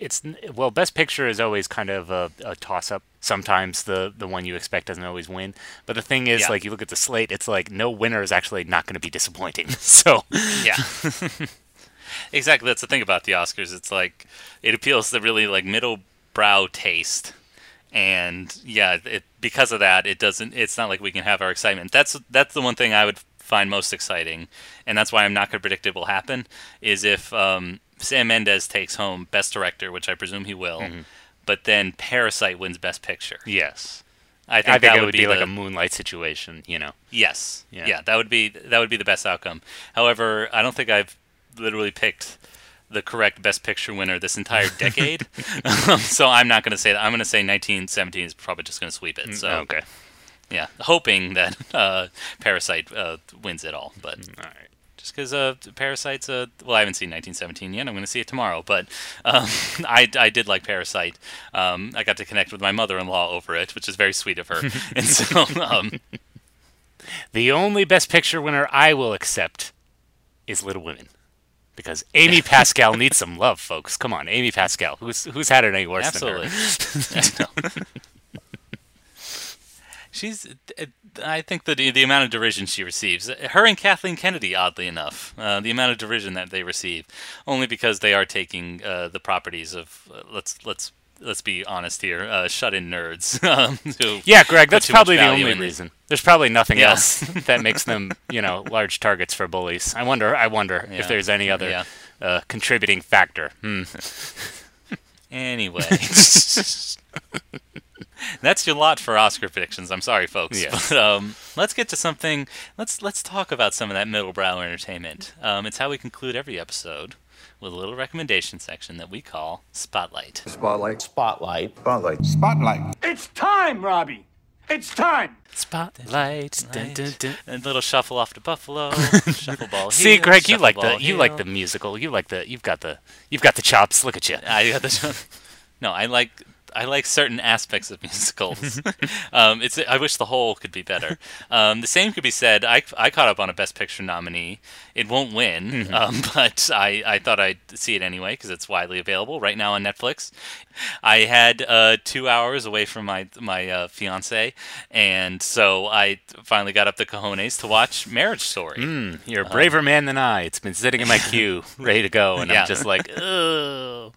it's well. Best Picture is always kind of a, a toss-up. Sometimes the the one you expect doesn't always win. But the thing is, Yeah. like you look at the slate, it's like no winner is actually not going to be disappointing. So Yeah. exactly. That's the thing about the Oscars. It's like it appeals to really like middle brow taste. And yeah, it, because of that, it doesn't. It's not like we can have our excitement. That's that's the one thing I would find most exciting, and that's why I'm not going to predict it will happen. Is if um, Sam Mendes takes home Best Director, which I presume he will, but then Parasite wins Best Picture. yes, I think, I think that it would be, like the- a moonlight situation. You know. Yes. Yeah. Yeah. that would be that would be the best outcome. However, I don't think I've literally picked the correct best picture winner this entire decade. Um, so I'm not going to say that. I'm going to say 1917 is probably just going to sweep it. So Mm, okay. yeah, hoping that uh, Parasite uh, wins it all. But All right. Just because uh, Parasite's uh, well, I haven't seen 1917 yet. I'm going to see it tomorrow, but um, I, I did like Parasite. Um, I got to connect with my mother-in-law over it, which is very sweet of her. and so, um, The only Best Picture winner I will accept is Little Women. Because Amy Pascal needs some love, folks. Come on, Amy Pascal. Who's who's had it any worse absolutely. than her? She's. I think the the amount of derision she receives, her and Kathleen Kennedy, oddly enough, uh, the amount of derision that they receive, only because they are taking uh, the properties of uh, let's let's let's be honest here, uh, shut-in nerds. Um, Yeah, Greg, that's probably the only in it. reason. There's probably nothing Yeah. else that makes them, you know, large targets for bullies. I wonder. I wonder Yeah. if there's any other Yeah. uh, contributing factor. Hmm. Anyway. That's your lot for Oscar predictions. I'm sorry, folks. Yes. But, um, let's get to something. Let's let's talk about some of that middle brow entertainment. Um, it's how we conclude every episode with a little recommendation section that we call Spotlight. Spotlight. Spotlight. Spotlight. Spotlight. It's time, Robbie. It's time. Spotlight. Dun, dun, dun. A little shuffle off to Buffalo. shuffle ball. See, Greg, you like ball the you like the musical. You like the you've got the you've got the chops. Look at you. I got the. chops. No, I like I like certain aspects of musicals. um, it's I wish the whole could be better. Um, the same could be said. I, I caught up on a Best Picture nominee. It won't win, um, but I, I thought I'd see it anyway because it's widely available right now on Netflix. I had uh, two hours away from my my uh, fiance, and so I finally got up the cojones to watch Marriage Story. Hmm, you're a braver man than I. It's been sitting in my queue, ready to go, and Yeah. I'm just like, oh.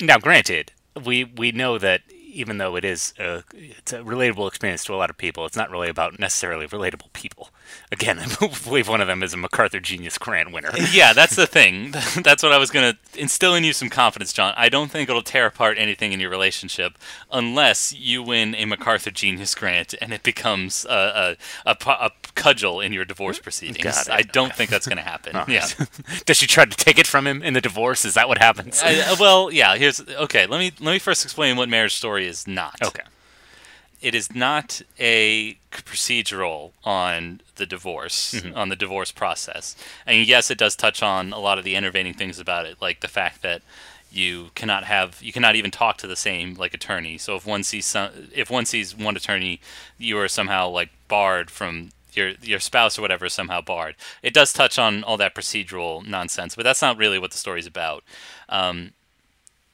Now, granted, we we know that even though it is a, it's a relatable experience to a lot of people, it's not really about necessarily relatable people. Again, I believe one of them is a MacArthur Genius Grant winner. yeah, that's the thing. That's what I was going to instill in you some confidence, John. I don't think it'll tear apart anything in your relationship unless you win a MacArthur Genius Grant and it becomes a, a, a, a cudgel in your divorce proceedings. I don't think that's going to happen. All Yeah. Does she try to take it from him in the divorce? Is that what happens? I, uh, well, yeah. Here's okay. Let me let me first explain what Marriage Story is not. okay. It is not a procedural on the divorce Mm-hmm. on the divorce process. And yes it does touch on a lot of the enervating things about it like the fact that you cannot have you cannot even talk to the same like attorney. So if one sees some, if one sees one attorney you are somehow like barred from your your spouse or whatever is somehow barred. It does touch on all that procedural nonsense but that's not really what the story's about. Um,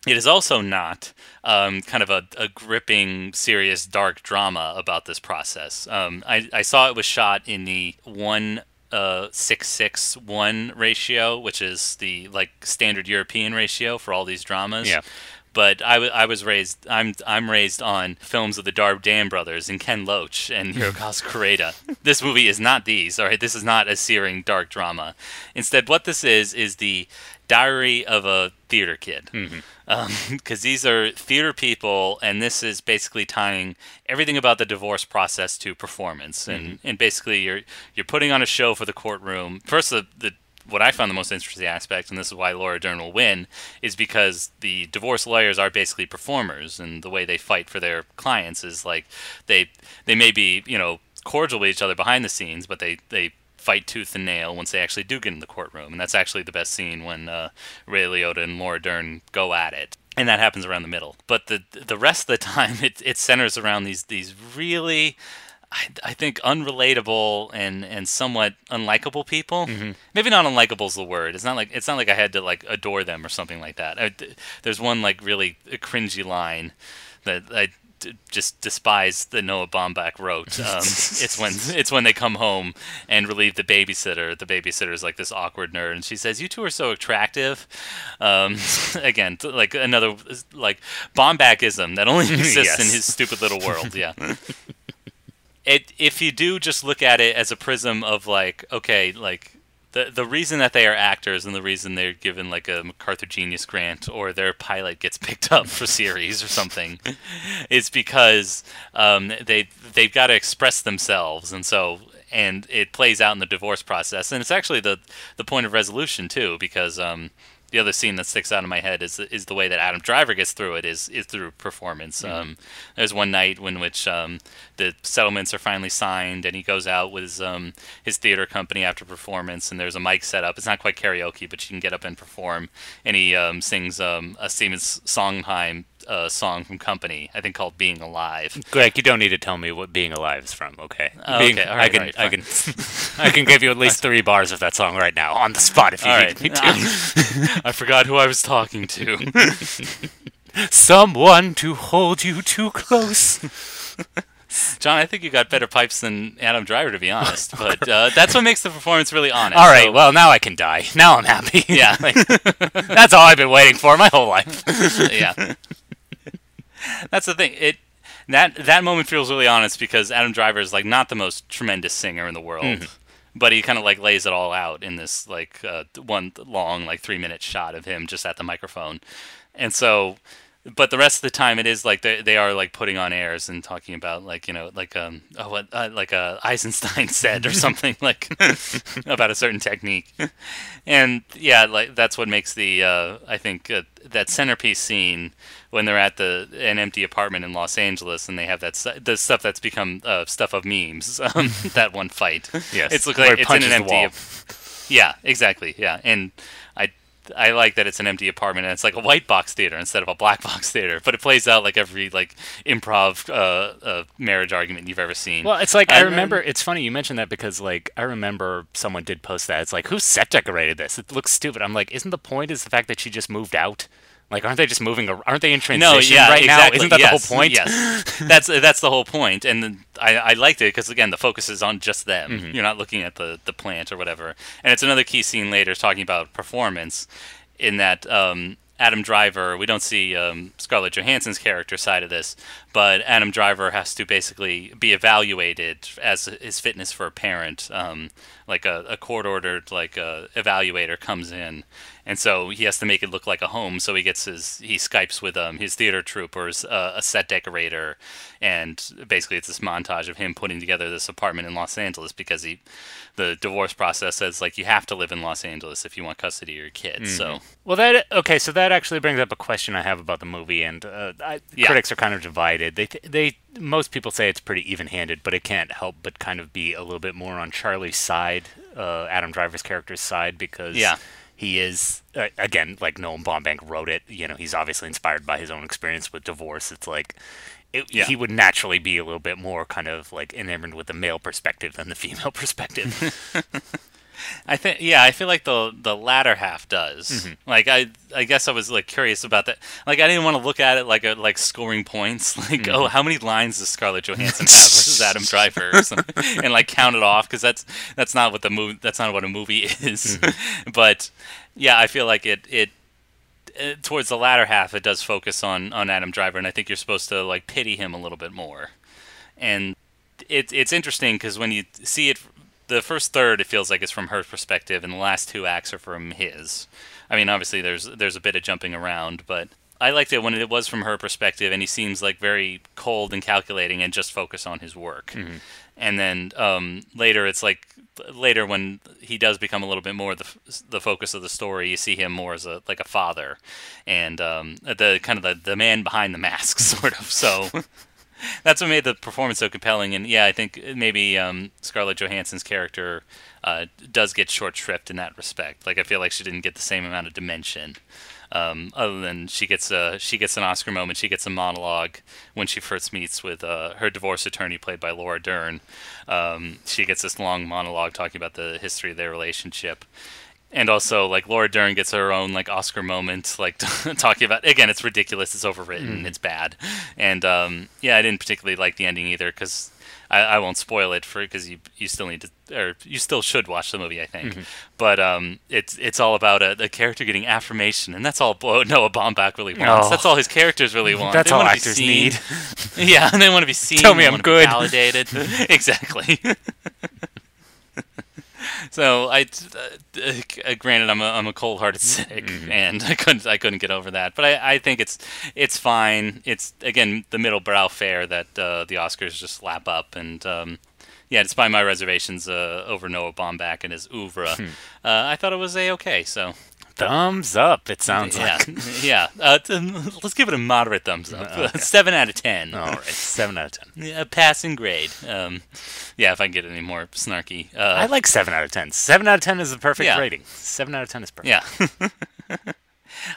it is also not um, kind of a, a gripping, serious, dark drama about this process. Um, I, I saw it was shot in the one uh, six six one ratio, which is the like standard European ratio for all these dramas. Yeah. But I, w- I was raised I'm I'm raised on films of the Dardenne brothers and Ken Loach and Hirokazu Koreeda. this movie is not these. All right, this is not a searing dark drama. Instead, what this is is the diary of a theater kid. Mm-hmm. Um, because these are theater people, and this is basically tying everything about the divorce process to performance, and mm-hmm. and basically you're you're putting on a show for the courtroom. First, the the what I found the most interesting aspect, and this is why Laura Dern will win, is because the divorce lawyers are basically performers, and the way they fight for their clients is like they they may be you know cordial with each other behind the scenes, but they they fight tooth and nail once they actually do get in the courtroom, and that's actually the best scene when uh, Ray Liotta and Laura Dern go at it, and that happens around the middle. But the the rest of the time, it it centers around these these really. I, I think unrelatable and, and somewhat unlikable people. Maybe not unlikable is the word. It's not like it's not like I had to like adore them or something like that. I, there's one like really cringy line that I d- just despise that Noah Baumbach wrote. Um, it's when it's when they come home and relieve the babysitter. The babysitter is like this awkward nerd, and she says, "You two are so attractive." Um, again, t- like another like Baumbachism that only exists Yes. in his stupid little world. Yeah. It, if you do just look at it as a prism of like, okay, like the the reason that they are actors and the reason they're given like a MacArthur Genius Grant or their pilot gets picked up for series or something is because um, they they've got to express themselves. And so and it plays out in the divorce process. And it's actually the the point of resolution too because um, the other scene that sticks out in my head is is the way that Adam Driver gets through it is is through performance. Um, there's one night when which um, the settlements are finally signed, and he goes out with his, um, his theater company after performance, and there's a mic set up. It's not quite karaoke, but you can get up and perform. And he um, sings um, a Stephen Sondheim uh, song from Company, I think called "Being Alive." Greg, you don't need to tell me what Being Alive is from. Okay. Oh, Being, okay, all I can, right, I can, I can give you at least three bars of that song right now on the spot if you All need right. me to. I forgot who I was talking to. Someone to hold you too close. John, I think you got better pipes than Adam Driver, to be honest. But uh, that's what makes the performance really honest. All right, So- well now I can die. Now I'm happy. Yeah. Like, that's all I've been waiting for my whole life. yeah. That's the thing. It that that moment feels really honest because Adam Driver is like not the most tremendous singer in the world, Mm-hmm. but he kind of like lays it all out in this like uh, one long like three minute shot of him just at the microphone, and so. But the rest of the time, it is like they, they are like putting on airs and talking about like you know like um oh what uh, like uh, Eisenstein said or something like about a certain technique, and yeah like that's what makes the uh, I think uh, that centerpiece scene when they're at the an empty apartment in Los Angeles and they have that stu- the stuff that's become uh, stuff of memes. Um, that one fight. Yes, it's look like it's in an empty. wall. Yeah, exactly. Yeah, and I I like that it's an empty apartment and it's like a white box theater instead of a black box theater, but it plays out like every like improv uh, uh, marriage argument you've ever seen. Well, it's like I And- remember. It's funny you mentioned that because like I remember someone did post that. It's like who set decorated this? It looks stupid. I'm like, isn't the point is the fact that she just moved out? Like, aren't they just moving? ar- Aren't they in transition no, yeah, right exactly. now? Isn't that yes, the whole point? Yes, that's that's the whole point. and then I, I liked it because again, the focus is on just them. Mm-hmm. You're not looking at the the plant or whatever, and it's another key scene later talking about performance, in that um, Adam Driver. We don't see um, Scarlett Johansson's character side of this, but Adam Driver has to basically be evaluated as his fitness for a parent. Um, like a, a court ordered like uh, evaluator comes in, and so he has to make it look like a home. So he gets his he skypes with um his theater troopers, uh, a set decorator, and basically it's this montage of him putting together this apartment in Los Angeles because he the divorce process says like you have to live in Los Angeles if you want custody of your kids. So Well, that okay. So that actually brings up a question I have about the movie, and uh, I, Yeah. critics are kind of divided. They th- they most people say it's pretty even-handed, but it can't help but kind of be a little bit more on Charlie's side, uh, Adam Driver's character's side, because Yeah. he is uh, again like Nolan Baumbach wrote it. You know, he's obviously inspired by his own experience with divorce. It's like. It, Yeah. He would naturally be a little bit more kind of like enamored with the male perspective than the female perspective. I think yeah, I feel like the the latter half does. Mm-hmm. Like I I guess I was like curious about that. Like I didn't want to look at it like a, like scoring points. Like Mm-hmm. oh, how many lines does Scarlett Johansson have versus Adam Driver, or something, and like count it off because that's that's not what the movie that's not what a movie is. Mm-hmm. but yeah, I feel like it it uh, towards the latter half it does focus on on Adam Driver, and I think you're supposed to like pity him a little bit more. And it's it's interesting because when you see it, the first third it feels like it's from her perspective, and the last two acts are from his. I mean, obviously there's there's a bit of jumping around, but I liked it when it was from her perspective, and he seems like very cold and calculating, and just focus on his work. And then um, later, it's like later when he does become a little bit more the the focus of the story. You see him more as a like a father, and um, the kind of the, the man behind the mask, sort of. So that's what made the performance so compelling. And yeah, I think maybe um, Scarlett Johansson's character uh, does get short shrift in that respect. Like I feel like she didn't get the same amount of dimension. Um, other than she gets a she gets an Oscar moment, she gets a monologue when she first meets with uh, her divorce attorney, played by Laura Dern. Um, she gets this long monologue talking about the history of their relationship, and also like Laura Dern gets her own like Oscar moment, like talking about again, it's ridiculous, it's overwritten, it's bad, and um, yeah, I didn't particularly like the ending either because I, I won't spoil it for because you you still need to or you still should watch the movie, I think, but um, it's it's all about a, a character getting affirmation, and that's all Bo- Noah Baumbach really wants. Oh. That's all his characters really want. That's They all actors need. Yeah, and they want to be seen. Tell me I'm good. Validated. exactly. So I, uh, uh, granted, I'm a I'm a cold-hearted cynic, Mm-hmm. and I couldn't I couldn't get over that. But I, I think it's it's fine. It's again the middle brow fare that uh, the Oscars just lap up, and um, yeah, despite my reservations uh, over Noah Baumbach and his oeuvre, Hmm. uh, I thought it was a okay. So Thumbs up. It sounds Yeah, like. yeah. Uh, let's give it a moderate thumbs up. Okay. Seven out of ten. All right, seven out of ten. Yeah, passing grade. Um, yeah, if I can get any more snarky. Uh, I like seven out of ten. Seven out of ten is the perfect Yeah. rating. Seven out of ten is perfect. Yeah.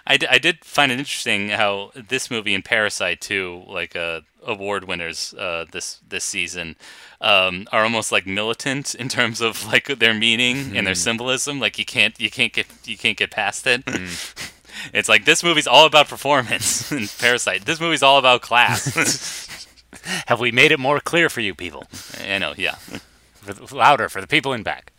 I, d- I did find it interesting how this movie and Parasite too, like uh, award winners uh, this this season, um, are almost like militant in terms of like their meaning and their symbolism. Like you can't you can't get you can't get past it. It's like this movie's all about performance. and Parasite, this movie's all about class. Have we made it more clear for you people? I know, yeah. For the, louder for the people in back.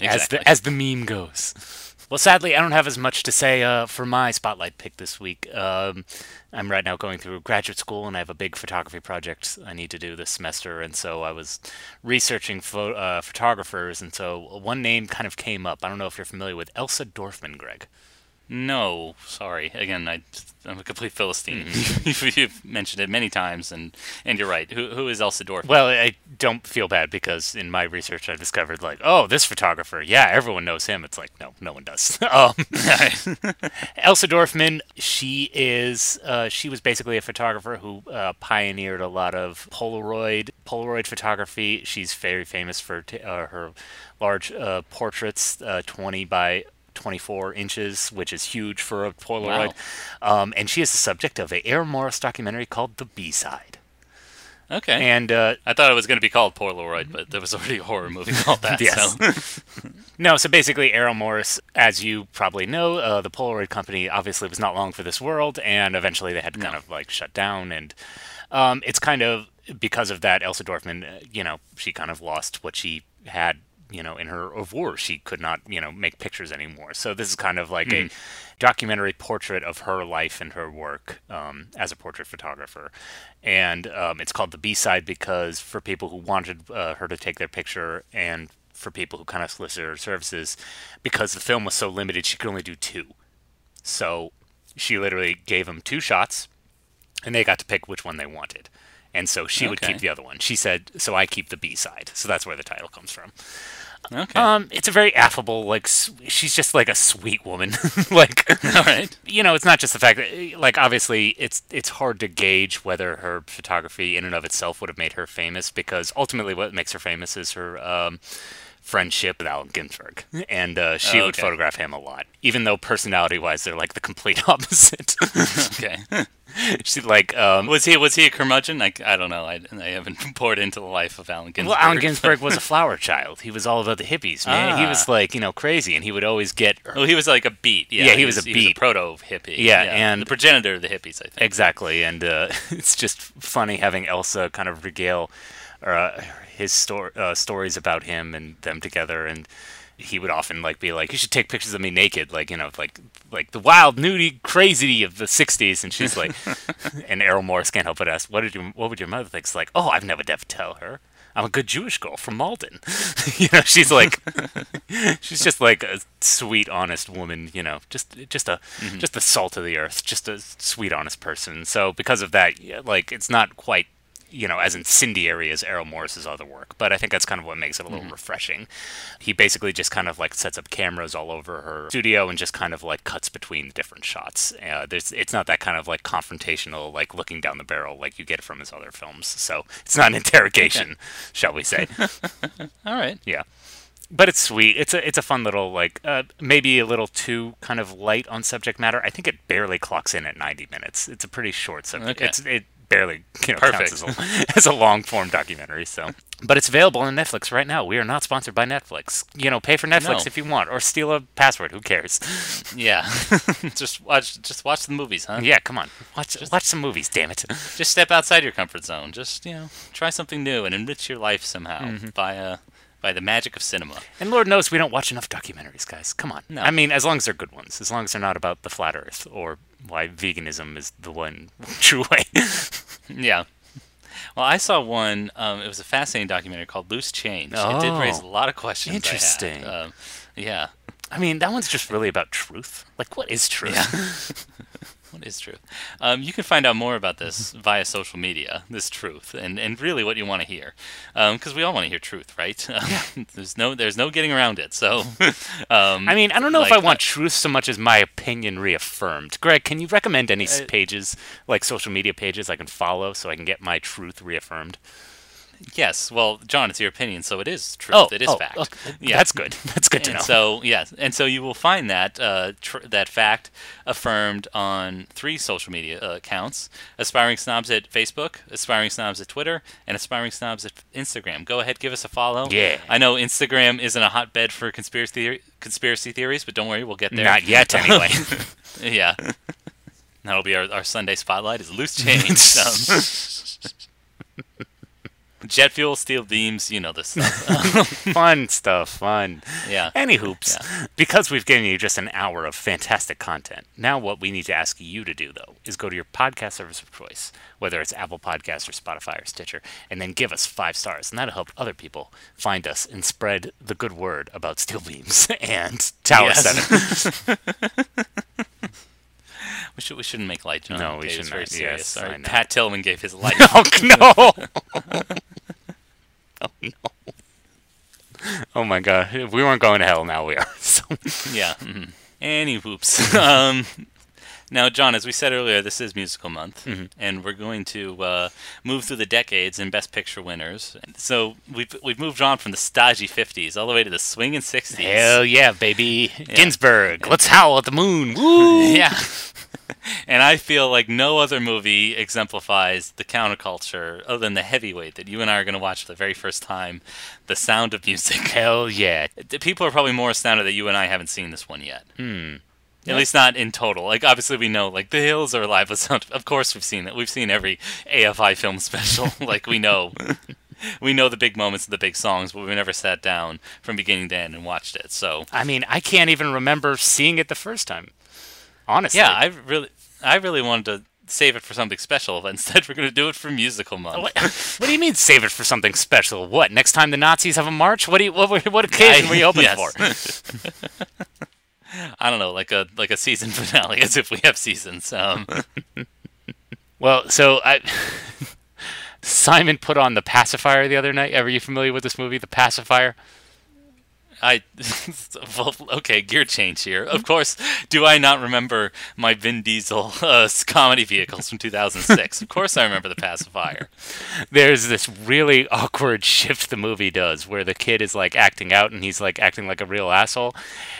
As the as the meme goes. Well, sadly, I don't have as much to say uh, for my spotlight pick this week. Um, I'm right now going through graduate school, and I have a big photography project I need to do this semester. And so I was researching pho- uh, photographers, and so one name kind of came up. I don't know if you're familiar with Elsa Dorfman, Greg. No, sorry. Again, I, I'm a complete philistine. You've, you've mentioned it many times, and, and you're right. Who, who is Elsa Dorfman? Well, I don't feel bad because in my research I discovered like, oh, this photographer, yeah, everyone knows him. It's like, no, no one does. um, Elsa Dorfman, she is, uh, she was basically a photographer who uh, pioneered a lot of Polaroid Polaroid photography. She's very famous for t- uh, her large uh, portraits, uh, 20 by 24 inches, which is huge for a Polaroid. Um, and she is the subject of a Errol Morris documentary called The B-Side. okay. And uh, I thought it was going to be called Polaroid, but there was already a horror movie called that. Yes. So. No, so basically, Errol Morris, as you probably know, uh, the Polaroid company obviously was not long for this world, and eventually they had to kind of like shut down. And um, it's kind of because of that, Elsa Dorfman, uh, you know, she kind of lost what she had, you know, in her war. She could not, you know, make pictures anymore. So this is kind of like a documentary portrait of her life and her work um, as a portrait photographer. And um, it's called the B side because for people who wanted uh, her to take their picture and for people who kind of solicited her services, because the film was so limited, she could only do two. So she literally gave them two shots, and they got to pick which one they wanted. And so she would keep the other one. She said, "So I keep the B side." So that's where the title comes from. Okay. Um, it's a very affable, like she's just like a sweet woman. like, All right. you know, it's not just the fact that, like, obviously, it's it's hard to gauge whether her photography in and of itself would have made her famous because ultimately, what makes her famous is her um, friendship with Allen Ginsberg, and uh, she Oh, would photograph him a lot, even though personality-wise, they're like the complete opposite. Okay. She's like, um, was he was he a curmudgeon? I, I don't know. I, I haven't poured into the life of Allen Ginsberg. Well, Allen Ginsberg was a flower child. He was all about the hippies, man. He Ah. was like, you know, crazy, and he would always get. Well, he was like a beat. Yeah, Yeah, he was a He beat. was a proto hippie. Yeah, and- the progenitor of the hippies. I think. Exactly, and uh, it's just funny having Elsa kind of regale uh, his sto- uh, stories about him and them together, and he would often like be like, "You should take pictures of me naked," like you know, like like the wild nudie crazy of the '60s, and she's like, and Errol Morris can't help but ask, "What did you? What would your mother think?" It's like, "Oh, I've never ever tell her." I'm a good Jewish girl from Malden. you know, she's like, she's just like a sweet, honest woman. You know, just just a just the salt of the earth, just a sweet, honest person. So because of that, yeah, like it's not quite you know as incendiary as Errol Morris's other work, but I think that's kind of what makes it a little refreshing. He basically just kind of like sets up cameras all over her studio and just kind of like cuts between the different shots. Uh, there's it's not that kind of like confrontational, like looking down the barrel like you get from his other films. So it's not an interrogation, shall we say? All right. Yeah. But it's sweet. It's a it's a fun little like uh, maybe a little too kind of light on subject matter. I think it barely clocks in at 90 minutes. It's a pretty short subject. Okay. It's it barely you know Perfect. counts as a, as a long form documentary. So, but it's available on Netflix right now. We are not sponsored by Netflix. You know, pay for Netflix No. if you want, or steal a password. Who cares? Yeah. just watch. Just watch the movies, huh? Yeah, come on, watch watch some movies. Damn it. Just step outside your comfort zone. Just you know, try something new and enrich your life somehow Mm-hmm. by uh by the magic of cinema. And Lord knows we don't watch enough documentaries, guys. Come on. No. I mean, as long as they're good ones, as long as they're not about the flat Earth or why veganism is the one true way. Yeah. Well, I saw one. Um, it was a fascinating documentary called Loose Change. Oh, It did raise a Oh. lot of questions. I. Interesting. Um, yeah. I mean, that one's just really about truth. Like, what is truth? What is truth? Um, you can find out more about this via social media, this truth, and, and really what you want to hear, because we all want to hear truth, right? there's no there's no getting around it. So, um, I mean, I don't know if I want uh, truth so much as my opinion reaffirmed. Greg, can you recommend any s pages, like social media pages, I can follow so I can get my truth reaffirmed? Yes. Well, John, it's your opinion, so it is truth. it is oh, fact. Yeah. That's good. That's good to And know. so yes, and so you will find that uh, tr- that fact affirmed on three social media uh, accounts: Aspiring Snobs at Facebook, Aspiring Snobs at Twitter, and Aspiring Snobs at Instagram. Go ahead, give us a follow. Yeah. I know Instagram isn't a hotbed for conspiracy theory- conspiracy theories, but don't worry, we'll get there. Not yet, anyway. yeah. That'll be our, our Sunday spotlight is loose change. Um, jet fuel, steel beams, you know this stuff. fun stuff, fun. yeah. Any hoops. Yeah. Because we've given you just an hour of fantastic content. Now, what we need to ask you to do, though, is go to your podcast service of choice, whether it's Apple Podcasts or Spotify or Stitcher, and then give us five stars. And that'll help other people find us and spread the good word about steel beams and Tower Yes. 7. We should we shouldn't make light. No, okay, we it's should very serious. Yes, right. Pat Tillman gave his life. Oh, no! oh, no. Oh, my God. If we weren't going to hell, now we are. So, yeah. mhm. Any whoops. um, now, John, as we said earlier, this is musical month, Mm-hmm. and we're going to uh, move through the decades and Best Picture winners. So we've we've moved on from the stodgy '50s all the way to the swinging '60s. hell yeah, baby. Ginsberg. Let's howl at the moon. Woo! yeah. and I feel like no other movie exemplifies the counterculture other than the heavyweight that you and I are going to watch for the very first time, The Sound of Music. Hell yeah. The People are probably more astounded that you and I haven't seen this one yet. Hmm. At least not in total. Like obviously we know like The Hills are alive with sound. Of course we've seen it. We've seen every AFI film special. like we know. we know the big moments and the big songs, but we've never sat down from beginning to end and watched it. So I mean, I can't even remember seeing it the first time. Honestly. yeah, I really, I really wanted to save it for something special, but instead we're going to do it for musical month. What, what do you mean save it for something special? What next time the Nazis have a march? What do you what, what occasion I- were you hoping yes. for? I don't know, like a like a season finale, as if we have seasons. Um, Well, so I Simon put on the pacifier the other night. Are you familiar with this movie, The Pacifier? I, well, okay, gear change here. Of course, do I not remember my Vin Diesel uh, comedy vehicles from 2006? of course, I remember the pacifier. There's this really awkward shift the movie does where the kid is like acting out and he's like acting like a real asshole.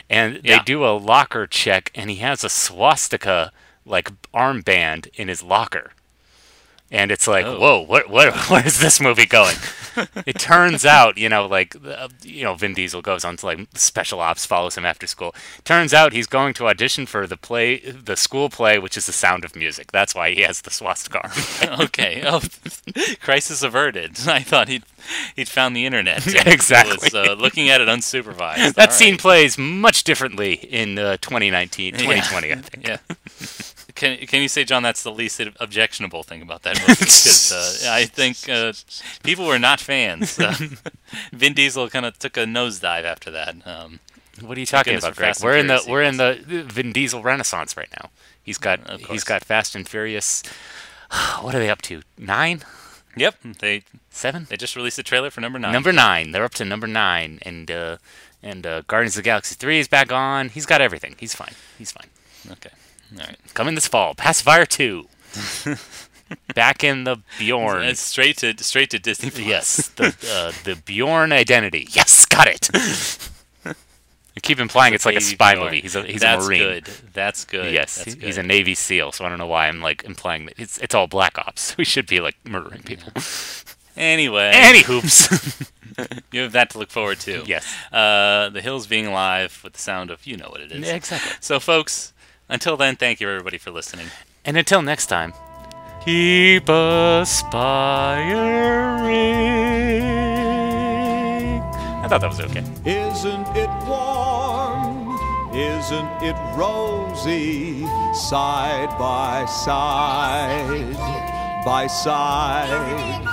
And they do a locker check and he has a swastika like armband in his locker. And it's like, Oh. whoa, what, what, where is this movie going? it turns out, you know, like, uh, you know, Vin Diesel goes on to like special ops, follows him after school. Turns out he's going to audition for the play, the school play, which is The Sound of Music. That's why he has the swastika. okay, oh, crisis averted. I thought he'd he'd found the internet. Exactly. Was, uh, looking at it unsupervised. that All scene right. plays much differently in uh, 2019, 2020, I think. Yeah. Can, can you say, John, that's the least objectionable thing about that movie? 'Cause, uh, I think uh, people were not fans. Vin Diesel kind of took a nosedive after that. Um, What are you talking about, Greg? We're in the we're in the Vin Diesel renaissance right now. He's got he's got Fast and Furious. What are they up to? Nine, yep, they seven, they just released a trailer for number nine. number nine. They're up to number nine, and uh, and uh, Guardians of the Galaxy three is back on. He's got everything. He's fine. He's fine. Okay, all right. Coming this fall, Pacifier two. back in the Bjorn. It's straight to straight to Disney Plus. Yes, the uh, the Bjorn identity. Yes, got it. I keep implying it's like a spy Bjorn. movie. He's a he's That's a marine. good. That's good. Yes, That's he- he's a Navy SEAL, so I don't know why I'm like implying that it's it's all black ops. We should be like murdering people. Anyway, Any hoops. you have that to look forward to. yes. Uh, the hills being alive with the sound of you know what it is. exactly. So, folks, until then, thank you everybody for listening. And until next time, keep aspiring. I thought that was okay. Isn't it warm? Isn't it rosy? Side by side, by side.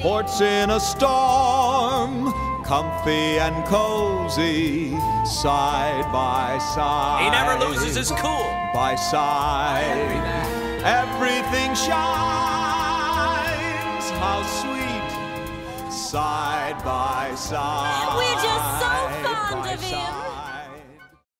Ports in a storm, comfy and cozy, side by side. He never loses his cool. By side, everything shines. How sweet, side by side. We're just so